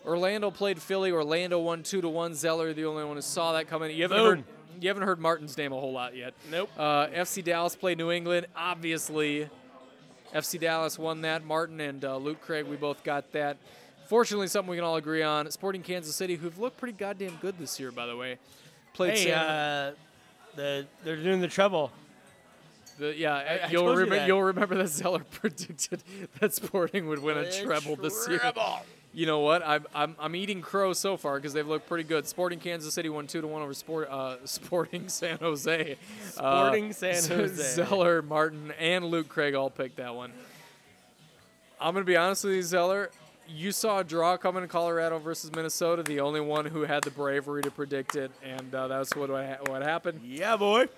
Speaker 1: Orlando played Philly. Orlando won two to one. Zeller, the only one who saw that coming. You haven't
Speaker 3: Boom.
Speaker 1: heard you haven't heard Martin's name a whole lot yet.
Speaker 3: Nope.
Speaker 1: Uh, FC Dallas played New England. Obviously, FC Dallas won that. Martin and uh, Luke Craig, we both got that. Fortunately, something we can all agree on. Sporting Kansas City, who've looked pretty goddamn good this year, by the way, played
Speaker 3: hey, uh, the they're doing the trouble.
Speaker 1: the, yeah,
Speaker 3: I
Speaker 1: you'll remember. You'll remember that Zeller predicted that Sporting would win a
Speaker 3: The
Speaker 1: treble this year. You know what? I'm, I'm, I'm eating crow so far because they've looked pretty good. Sporting Kansas City won two to one over Sport uh, Sporting San Jose.
Speaker 3: Sporting
Speaker 1: Uh,
Speaker 3: San Jose.
Speaker 1: Zeller, Martin, and Luke Craig all picked that one. I'm gonna be honest with you, Zeller. You saw a draw coming in Colorado versus Minnesota. The only one who had the bravery to predict it, and uh, that's what what happened.
Speaker 3: Yeah, boy.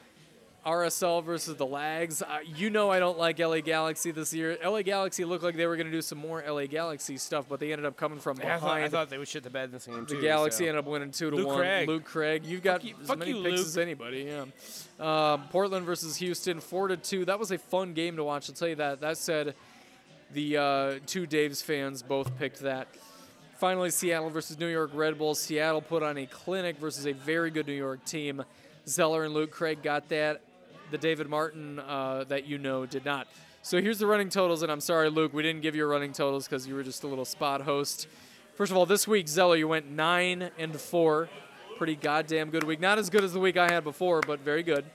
Speaker 1: RSL versus the Lags. Uh, you know I don't like LA Galaxy this year. LA Galaxy looked like they were going to do some more LA Galaxy stuff, but they ended up coming from
Speaker 3: I thought,
Speaker 1: behind.
Speaker 3: I thought they would shit the bed in this game
Speaker 1: the. Galaxy
Speaker 3: so.
Speaker 1: ended up winning two to
Speaker 3: Luke
Speaker 1: one.
Speaker 3: Craig.
Speaker 1: Luke Craig, you've got
Speaker 3: you-
Speaker 1: as many
Speaker 3: you,
Speaker 1: picks
Speaker 3: Luke.
Speaker 1: as anybody. Yeah. Um, Portland versus Houston, four to two. That was a fun game to watch. I'll tell you that. That said, the uh, two Daves fans both picked that. Finally, Seattle versus New York Red Bulls. Seattle put on a clinic versus a very good New York team. Zeller and Luke Craig got that. The David Martin uh, that you know did not. So here's the running totals, and I'm sorry, Luke, we didn't give you running totals because you were just a little spot host. First of all, this week Zeller, you went nine and four, pretty goddamn good week. Not as good as the week I had before, but very good.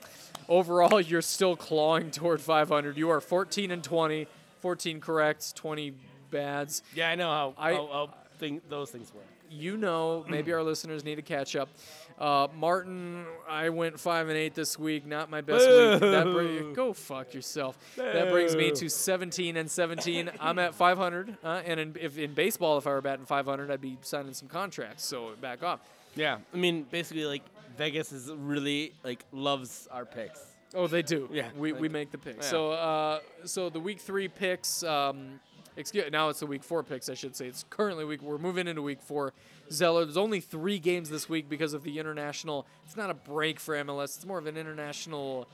Speaker 1: Overall, you're still clawing toward 500. You are 14 and 20, 14 corrects, 20 bads.
Speaker 3: Yeah, I know how,
Speaker 1: I-
Speaker 3: how, how thing, those things work.
Speaker 1: You know, maybe our listeners need to catch up. Uh, Martin, I went five and eight this week. Not my best week. That bring, go fuck yourself. That brings me to 17 and 17. I'm at 500. Uh, and in, if in baseball, if I were batting 500, I'd be signing some contracts. So back off.
Speaker 3: Yeah, I mean, basically, like Vegas is really like loves our picks.
Speaker 1: Oh, they do.
Speaker 3: Yeah,
Speaker 1: we, we make the picks.
Speaker 3: yeah.
Speaker 1: So uh, so the week three picks. Um, excuse now it's the week four picks. I should say it's currently week. We're moving into week four. Zeller. There's only three games this week because of the international. It's not a break for MLS. It's more of an international.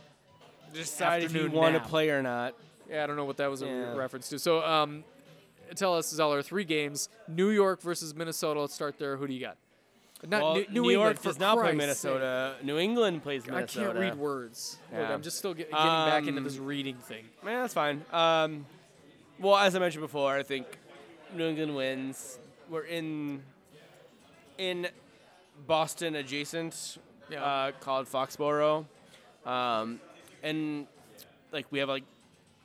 Speaker 3: Decide if you want to play or not.
Speaker 1: Yeah, I don't know what that was a reference to. So um, tell us, Zeller. Three games. New York versus Minnesota. Let's start there. Who do you got? Not
Speaker 3: well,
Speaker 1: New, New,
Speaker 3: York does not play
Speaker 1: Christ's sake.
Speaker 3: Minnesota. New England plays Minnesota.
Speaker 1: I can't read words. Look, I'm just still get, getting back into
Speaker 3: Um,
Speaker 1: this reading thing.
Speaker 3: Man, that's fine. Um, well, as I mentioned before, I think New England wins. We're in in Boston adjacent,
Speaker 1: Yeah.
Speaker 3: uh, called Foxborough. Um, and like we have like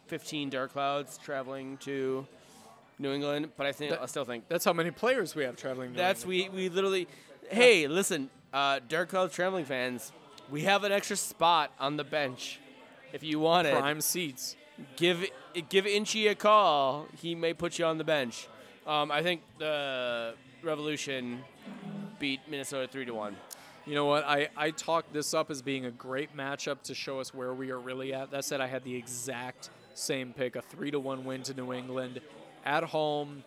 Speaker 3: 15 dark clouds traveling to New England, but I think
Speaker 1: That-
Speaker 3: I still think
Speaker 1: That's how many players we have traveling.
Speaker 3: that's
Speaker 1: England.
Speaker 3: we we literally. Hey, listen, uh, dark cloud traveling fans, we have an extra spot on the bench. If you want it,
Speaker 1: prime seats.
Speaker 3: Give give Inchy a call. He may put you on the bench. Um, I think the Revolution beat Minnesota three to one.
Speaker 1: You know what? I, I talked this up as being a great matchup to show us where we are really at. That said, I had the exact same pick a 3 to 1 win to New England at home.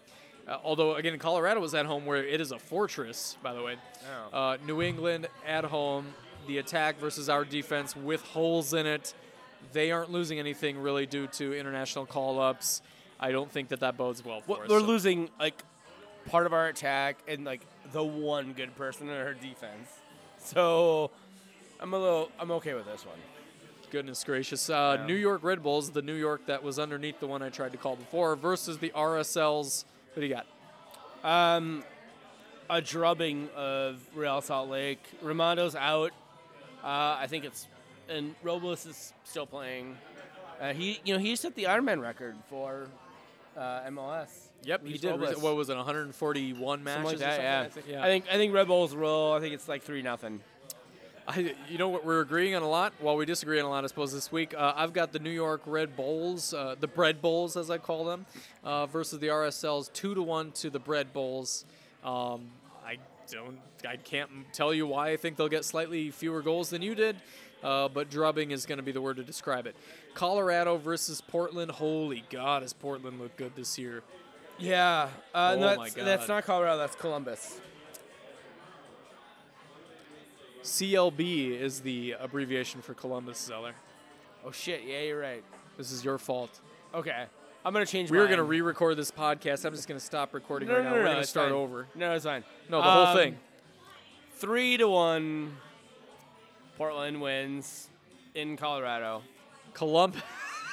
Speaker 1: Uh, although, again, Colorado was at home where it is a fortress, by the way.
Speaker 3: Oh.
Speaker 1: Uh, New England at home, the attack versus our defense with holes in it. They aren't losing anything really due to international call ups. I don't think that that bodes well for
Speaker 3: Well,
Speaker 1: us.
Speaker 3: we're
Speaker 1: So-
Speaker 3: losing like part of our attack and like the one good person in our defense. So I'm a little I'm okay with this one.
Speaker 1: Goodness gracious. Uh,
Speaker 3: Yeah.
Speaker 1: New York Red Bulls, the New York that was underneath the one I tried to call before, versus the RSLs. What do you got?
Speaker 3: Um, a drubbing of Real Salt Lake. Rimando's out. Uh, I think it's and Robles is still playing. Uh, he you know he set the Ironman record for uh, MLS.
Speaker 1: Yep, he did.
Speaker 3: Robles.
Speaker 1: What was it, 141 matches?
Speaker 3: Like that, yeah.
Speaker 1: I think, yeah.
Speaker 3: I think I think Red Bulls roll. I think it's like three nothing.
Speaker 1: I, you know what? We're agreeing on a lot. While we disagree on a lot, I suppose this week uh, I've got the New York Red Bulls, uh, the Bread Bulls as I call them, uh, versus the RSLs, two to one to the Bread Bulls. Um, I don't, I can't tell you why I think they'll get slightly fewer goals than you did, uh, but drubbing is going to be the word to describe it. Colorado versus Portland. Holy God, has Portland looked good this year?
Speaker 3: Yeah. Uh,
Speaker 1: Oh
Speaker 3: no,
Speaker 1: my
Speaker 3: that's,
Speaker 1: God.
Speaker 3: that's not Colorado. That's Columbus.
Speaker 1: CLB is the abbreviation for Columbus Zeller.
Speaker 3: Oh shit! Yeah, you're right.
Speaker 1: This is your fault.
Speaker 3: Okay, I'm gonna change.
Speaker 1: We're
Speaker 3: mine.
Speaker 1: to re-record this podcast. I'm just going to stop recording
Speaker 3: No,
Speaker 1: right
Speaker 3: no,
Speaker 1: now.
Speaker 3: no,
Speaker 1: We're
Speaker 3: no,
Speaker 1: going to start
Speaker 3: fine.
Speaker 1: over.
Speaker 3: No, it's fine.
Speaker 1: No, the whole
Speaker 3: Um,
Speaker 1: thing.
Speaker 3: Three to one. Portland wins in Colorado.
Speaker 1: Columb.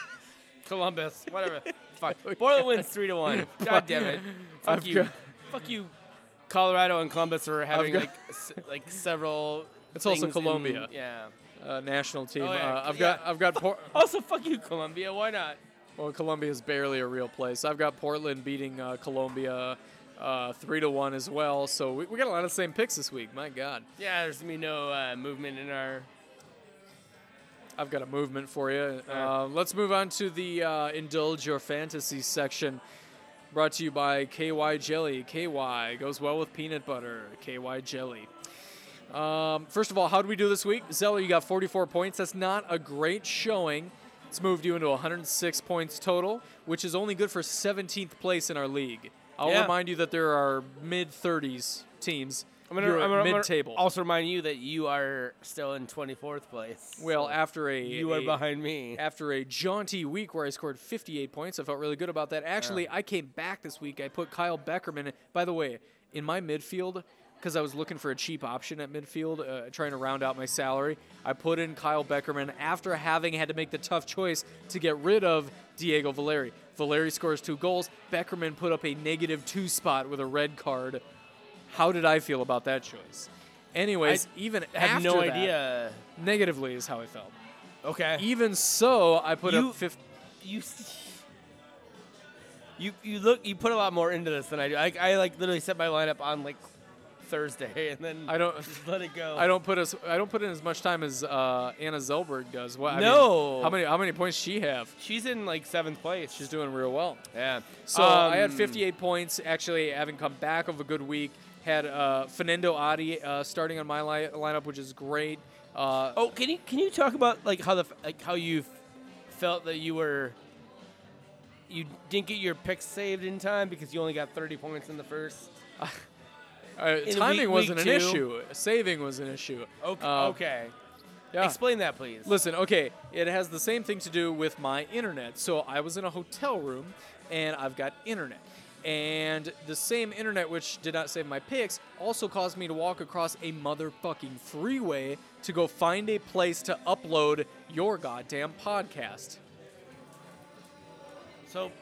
Speaker 3: Columbus, whatever. Fuck. Portland wins three to one. God damn it. Fuck
Speaker 1: I've
Speaker 3: you.
Speaker 1: got-
Speaker 3: Fuck you. Colorado and Columbus are having
Speaker 1: got-
Speaker 3: like s- like several.
Speaker 1: It's also
Speaker 3: things in-
Speaker 1: Colombia.
Speaker 3: yeah.
Speaker 1: uh, national team.
Speaker 3: Oh, yeah,
Speaker 1: uh, I've
Speaker 3: yeah.
Speaker 1: got I've got Por-
Speaker 3: Also, fuck you, Columbia. Why not?
Speaker 1: well, Colombia is barely a real place. I've got Portland beating uh, Colombia uh, three to one as well. So we, we got a lot of the same picks this week. My God,
Speaker 3: Yeah, there's gonna be no uh, movement in our.
Speaker 1: I've got a movement for you. Uh, let's move on to the uh, indulge your fantasy section. Brought to you by KY Jelly. KY goes well with peanut butter. KY Jelly. Um, first of all, how did we do this week? Zeller, you got 44 points. That's not a great showing. It's moved you into 106 points total, which is only good for 17th place in our league. I'll
Speaker 3: Yeah.
Speaker 1: remind you that there are mid 30s teams.
Speaker 3: I'm gonna, I'm gonna- I'm gonna
Speaker 1: mid table.
Speaker 3: Also remind you that you are still in 24th place.
Speaker 1: Well,
Speaker 3: So
Speaker 1: after a
Speaker 3: you are
Speaker 1: a-
Speaker 3: behind me.
Speaker 1: after a jaunty week where I scored 58 points. I felt really good about that. Actually, I came back this week. I put Kyle Beckerman. By the way, in my midfield, because I was looking for a cheap option at midfield, uh, trying to round out my salary, I put in Kyle Beckerman after having had to make the tough choice to get rid of Diego Valeri. Valeri scores two goals. Beckerman put up a negative two spot with a red card. How did I feel about that choice? Anyways, even
Speaker 3: I have
Speaker 1: after
Speaker 3: no
Speaker 1: that,
Speaker 3: idea.
Speaker 1: negatively is how I felt.
Speaker 3: Okay.
Speaker 1: Even so, I put
Speaker 3: You-
Speaker 1: up 50.
Speaker 3: you you you look you put a lot more into this than I do. I, I like literally set my lineup on like Thursday and then
Speaker 1: I don't.
Speaker 3: just let it go.
Speaker 1: I don't put as I don't put in as much time as uh, Anna Zellberg does. What? I mean,
Speaker 3: No.
Speaker 1: how many how many points she have?
Speaker 3: She's in like seventh place.
Speaker 1: She's doing real well.
Speaker 3: yeah.
Speaker 1: So I had
Speaker 3: Um,
Speaker 1: 58 points. Actually, having come back of a good week, had uh, Fernando Adi uh, starting on my li- lineup, which is great. Uh,
Speaker 3: Oh, can you can you talk about like how the like how you felt that you were you didn't get your picks saved in time because you only got 30 points in the first.
Speaker 1: uh, timing
Speaker 3: week-
Speaker 1: wasn't
Speaker 3: week
Speaker 1: an
Speaker 3: two-
Speaker 1: issue. Saving was an issue.
Speaker 3: Okay.
Speaker 1: Uh,
Speaker 3: okay.
Speaker 1: Yeah.
Speaker 3: Explain that, please.
Speaker 1: Listen, okay, it has the same thing to do with my internet. So I was in a hotel room and I've got internet. And the same internet which did not save my pics, also caused me to walk across a motherfucking freeway to go find a place to upload your goddamn podcast.
Speaker 3: So,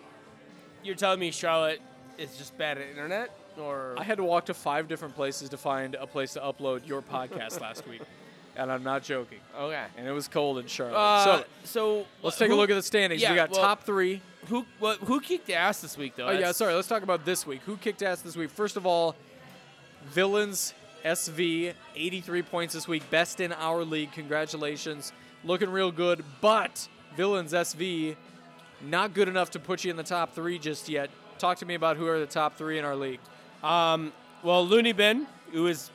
Speaker 3: you're telling me Charlotte is just bad at internet, or
Speaker 1: I had to walk to five different places to find a place to upload your podcast last week. and I'm not joking.
Speaker 3: Okay.
Speaker 1: And it was cold in Charlotte.
Speaker 3: Uh,
Speaker 1: so
Speaker 3: so
Speaker 1: let's take
Speaker 3: who-
Speaker 1: a look at the standings.
Speaker 3: yeah,
Speaker 1: we got
Speaker 3: well,
Speaker 1: top three.
Speaker 3: Who what, who kicked ass this week though?
Speaker 1: Oh yeah, sorry. Let's talk about this week. Who kicked ass this week? First of all, Villains SV, 83 points this week, best in our league. Congratulations, looking real good. But Villains SV, not good enough to put you in the top three just yet. Talk to me about who are the top three in our league.
Speaker 3: Um, well, Looney Bin, who was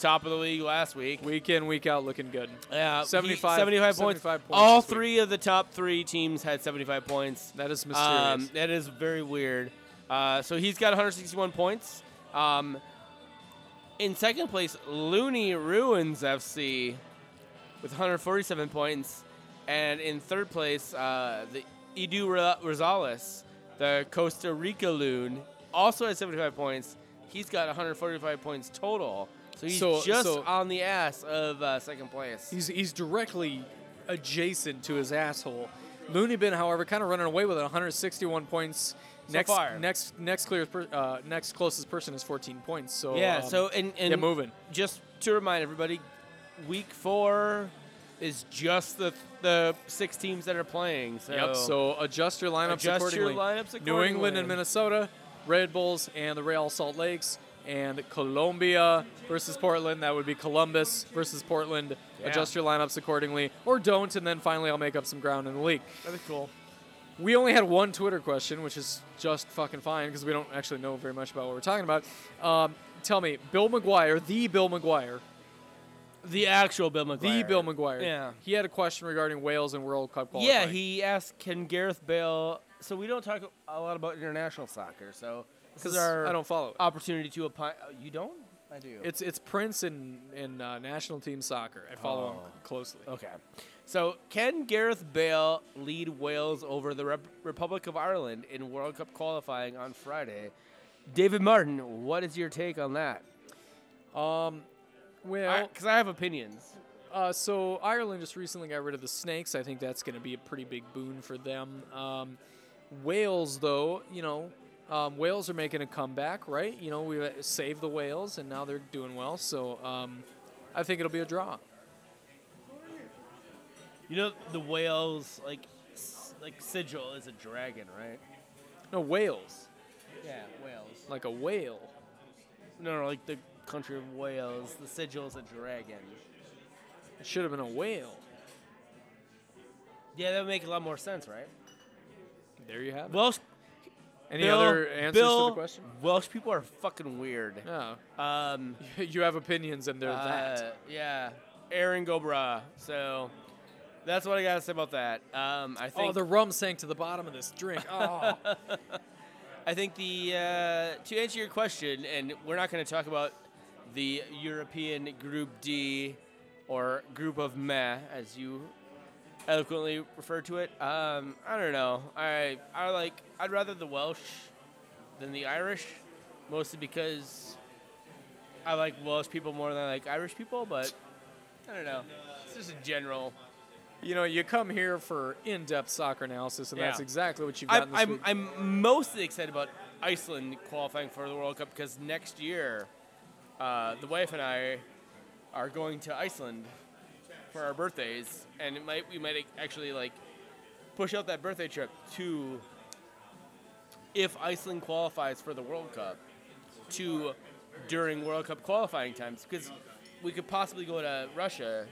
Speaker 3: top of the league last week.
Speaker 1: Week in, week out, looking good.
Speaker 3: Yeah, he-
Speaker 1: 75
Speaker 3: 75 points.
Speaker 1: 75 points
Speaker 3: All
Speaker 1: this week.
Speaker 3: three of the top three teams had 75 points.
Speaker 1: That is mysterious.
Speaker 3: Um, that is very weird. Uh, so he's got 161 points. Um, in second place, Looney Ruins FC with 147 points. And in third place, uh, the Edu Rosales, the Costa Rica Loon, also has 75 points. He's got 145 points total. So he's
Speaker 1: So-
Speaker 3: just
Speaker 1: so-
Speaker 3: on the ass of uh, second place.
Speaker 1: He's he's directly adjacent to his asshole. Looney Bin, however, kind of running away with it. 161 points.
Speaker 3: So
Speaker 1: next
Speaker 3: far.
Speaker 1: next next per, uh, next closest person is 14 points. So
Speaker 3: yeah,
Speaker 1: um,
Speaker 3: so and, and
Speaker 1: get moving.
Speaker 3: just to remind everybody, week four is just the the six teams that are playing. So,
Speaker 1: Yep. So adjust your lineups
Speaker 3: Adjust your
Speaker 1: accordingly. New England and Minnesota, Red Bulls and the Real Salt Lakes, and Colombia versus Portland. That would be Columbus versus Portland.
Speaker 3: Yeah.
Speaker 1: Adjust your lineups accordingly, or don't, and then finally I'll make up some ground in the league.
Speaker 3: that'd be cool.
Speaker 1: We only had one Twitter question, which is just fucking fine because we don't actually know very much about what we're talking about. Um, tell me, Bill McGuire, the Bill McGuire,
Speaker 3: The actual Bill McGuire.
Speaker 1: the Bill McGuire.
Speaker 3: Yeah.
Speaker 1: He had a question regarding Wales and World Cup qualifying.
Speaker 3: Yeah, he asked, "Can Gareth Bale?" So we don't talk a lot about international soccer. So this is
Speaker 1: 'Cause
Speaker 3: our
Speaker 1: I don't follow it.
Speaker 3: opportunity to apply. oh, You don't? I do.
Speaker 1: It's it's Prince in in uh, national team soccer. I follow him
Speaker 3: Oh.
Speaker 1: closely.
Speaker 3: Okay. So, can Gareth Bale lead Wales over the Rep- Republic of Ireland in World Cup qualifying on Friday? David Martin, what is your take on that?
Speaker 1: Um, well,
Speaker 3: Because I, have opinions.
Speaker 1: uh, so Ireland just recently got rid of the snakes. I think that's going to be a pretty big boon for them. Um, Wales, though, you know, um, Wales are making a comeback, right? You know, we saved the whales, and now they're doing well. So um, I think it'll be a draw.
Speaker 3: You know, the Wales, like, like sigil is a dragon, right?
Speaker 1: No, Wales,
Speaker 3: Yeah, Wales.
Speaker 1: like a whale.
Speaker 3: No, no, like the country of Wales, the sigil is a dragon.
Speaker 1: It should have been a whale.
Speaker 3: Yeah, that would make a lot more sense, right?
Speaker 1: There you have it.
Speaker 3: Welsh.
Speaker 1: Any
Speaker 3: Bill-
Speaker 1: other answers
Speaker 3: Bill,
Speaker 1: to the question?
Speaker 3: Welsh people are fucking weird.
Speaker 1: No.
Speaker 3: Um,
Speaker 1: you have opinions, and they're
Speaker 3: Uh,
Speaker 1: that.
Speaker 3: Yeah, Erin go bragh. So that's what I gotta say about that. Um, I think
Speaker 1: Oh, the rum sank to the bottom of this drink. Oh.
Speaker 3: I think the uh, to answer your question, and we're not going to talk about the European Group D or Group of Meh, as you eloquently refer to it. Um, I don't know. I I like. I'd rather the Welsh than the Irish, mostly because I like Welsh people more than I like Irish people. But I don't know. It's just a general.
Speaker 1: you know, you come here for in-depth soccer analysis, and that's exactly what you've gotten
Speaker 3: I'm, I'm. I'm mostly excited about Iceland qualifying for the World Cup because next year, uh, the wife and I are going to Iceland for our birthdays, and it might we might actually like push out that birthday trip to if Iceland qualifies for the World Cup to during World Cup qualifying times because we could possibly go to Russia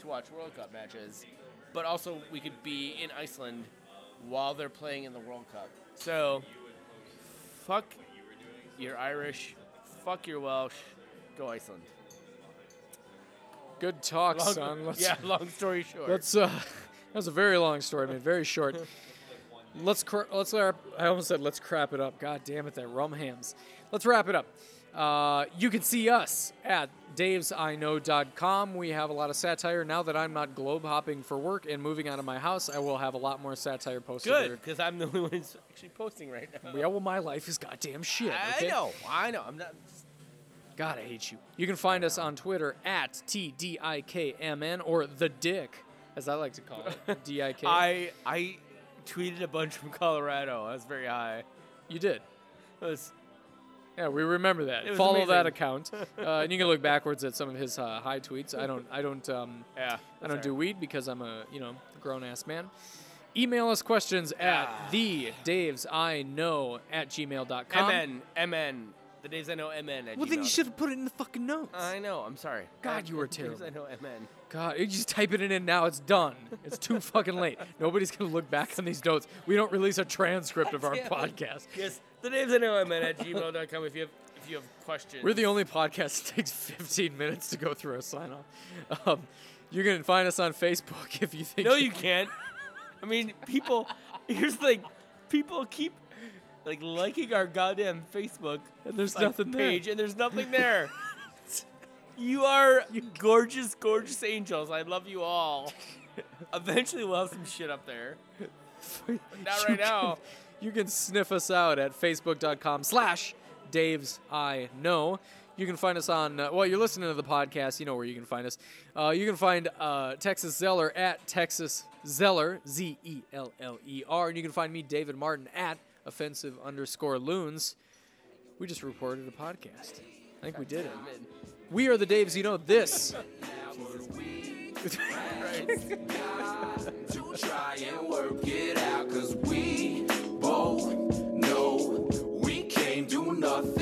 Speaker 3: to watch World Cup matches, but also we could be in Iceland while they're playing in the World Cup. So, fuck your Irish, fuck your Welsh, go Iceland.
Speaker 1: Good talk,
Speaker 3: Long-
Speaker 1: son. Let's,
Speaker 3: yeah, long story short.
Speaker 1: Let's. Uh, that was a very long story, I mean, Very short. let's cr- let's. Wrap, I almost said let's crap it up. God damn it, that rum hams. Let's wrap it up. Uh, you can see us at davesiknow.com. We have a lot of satire. Now that I'm not globe hopping for work and moving out of my house, I will have a lot more satire posted
Speaker 3: Good, because I'm the only one who's actually posting right now.
Speaker 1: Yeah, well, my life is goddamn shit.
Speaker 3: I know, I know. I'm not.
Speaker 1: God, I hate you. You can find us on Twitter at TDIKMN or The Dick, as I like to call it. D-I-K.
Speaker 3: I I tweeted a bunch from Colorado. I was very high.
Speaker 1: You did.
Speaker 3: It was
Speaker 1: Yeah, we remember that. Follow that account, uh, and you can look backwards at some of his uh, high tweets. I don't, I don't, um,
Speaker 3: Yeah.
Speaker 1: I don't do weed because I'm a, you know, grown ass man. Email us questions at the Daves I know at gmail.com.
Speaker 3: MN. MN. The days I know MN at
Speaker 1: Well, then you should have put it in the fucking notes.
Speaker 3: I know. I'm sorry.
Speaker 1: God, you were too.
Speaker 3: The days. I know MN.
Speaker 1: God, you just type it in now. It's done. It's too fucking late. Nobody's gonna look back on these notes. We don't release a transcript of our
Speaker 3: Damn
Speaker 1: podcast.
Speaker 3: Yes. The names I know MN at gmail.com if you have if you have questions.
Speaker 1: We're the only podcast that takes 15 minutes to go through a sign off. Um, you can find us on Facebook if you think.
Speaker 3: No, you can't. I mean, people. Here's the thing. People keep like liking our goddamn Facebook
Speaker 1: And there's
Speaker 3: like,
Speaker 1: nothing there.
Speaker 3: page, and there's nothing there. you are gorgeous, gorgeous angels. I love you all. Eventually, we'll have some shit up there. Not
Speaker 1: You
Speaker 3: right now.
Speaker 1: you can sniff us out at facebook.com slash Dave's I Know. You can find us on, uh, well, you're listening to the podcast. You know where you can find us. Uh, you can find uh, Texas Zeller at Texas Zeller, Z E L L E R. And you can find me, David Martin, at offensive underscore loons. We just recorded a podcast. I think we did it. We are the Daves. You know this.
Speaker 2: to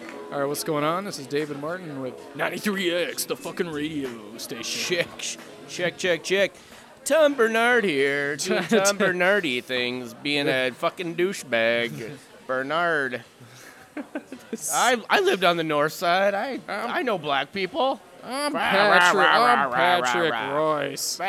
Speaker 2: all.
Speaker 1: Right, what's going on? This is David Martin with 93X, the fucking radio station.
Speaker 3: Check, check, check, check. Tom Bernard here, doing Tom Bernardy things, being a fucking douchebag. Bernard. I I lived on the north side. I um, I know black people.
Speaker 1: I'm Patrick, I'm Patrick. Royce.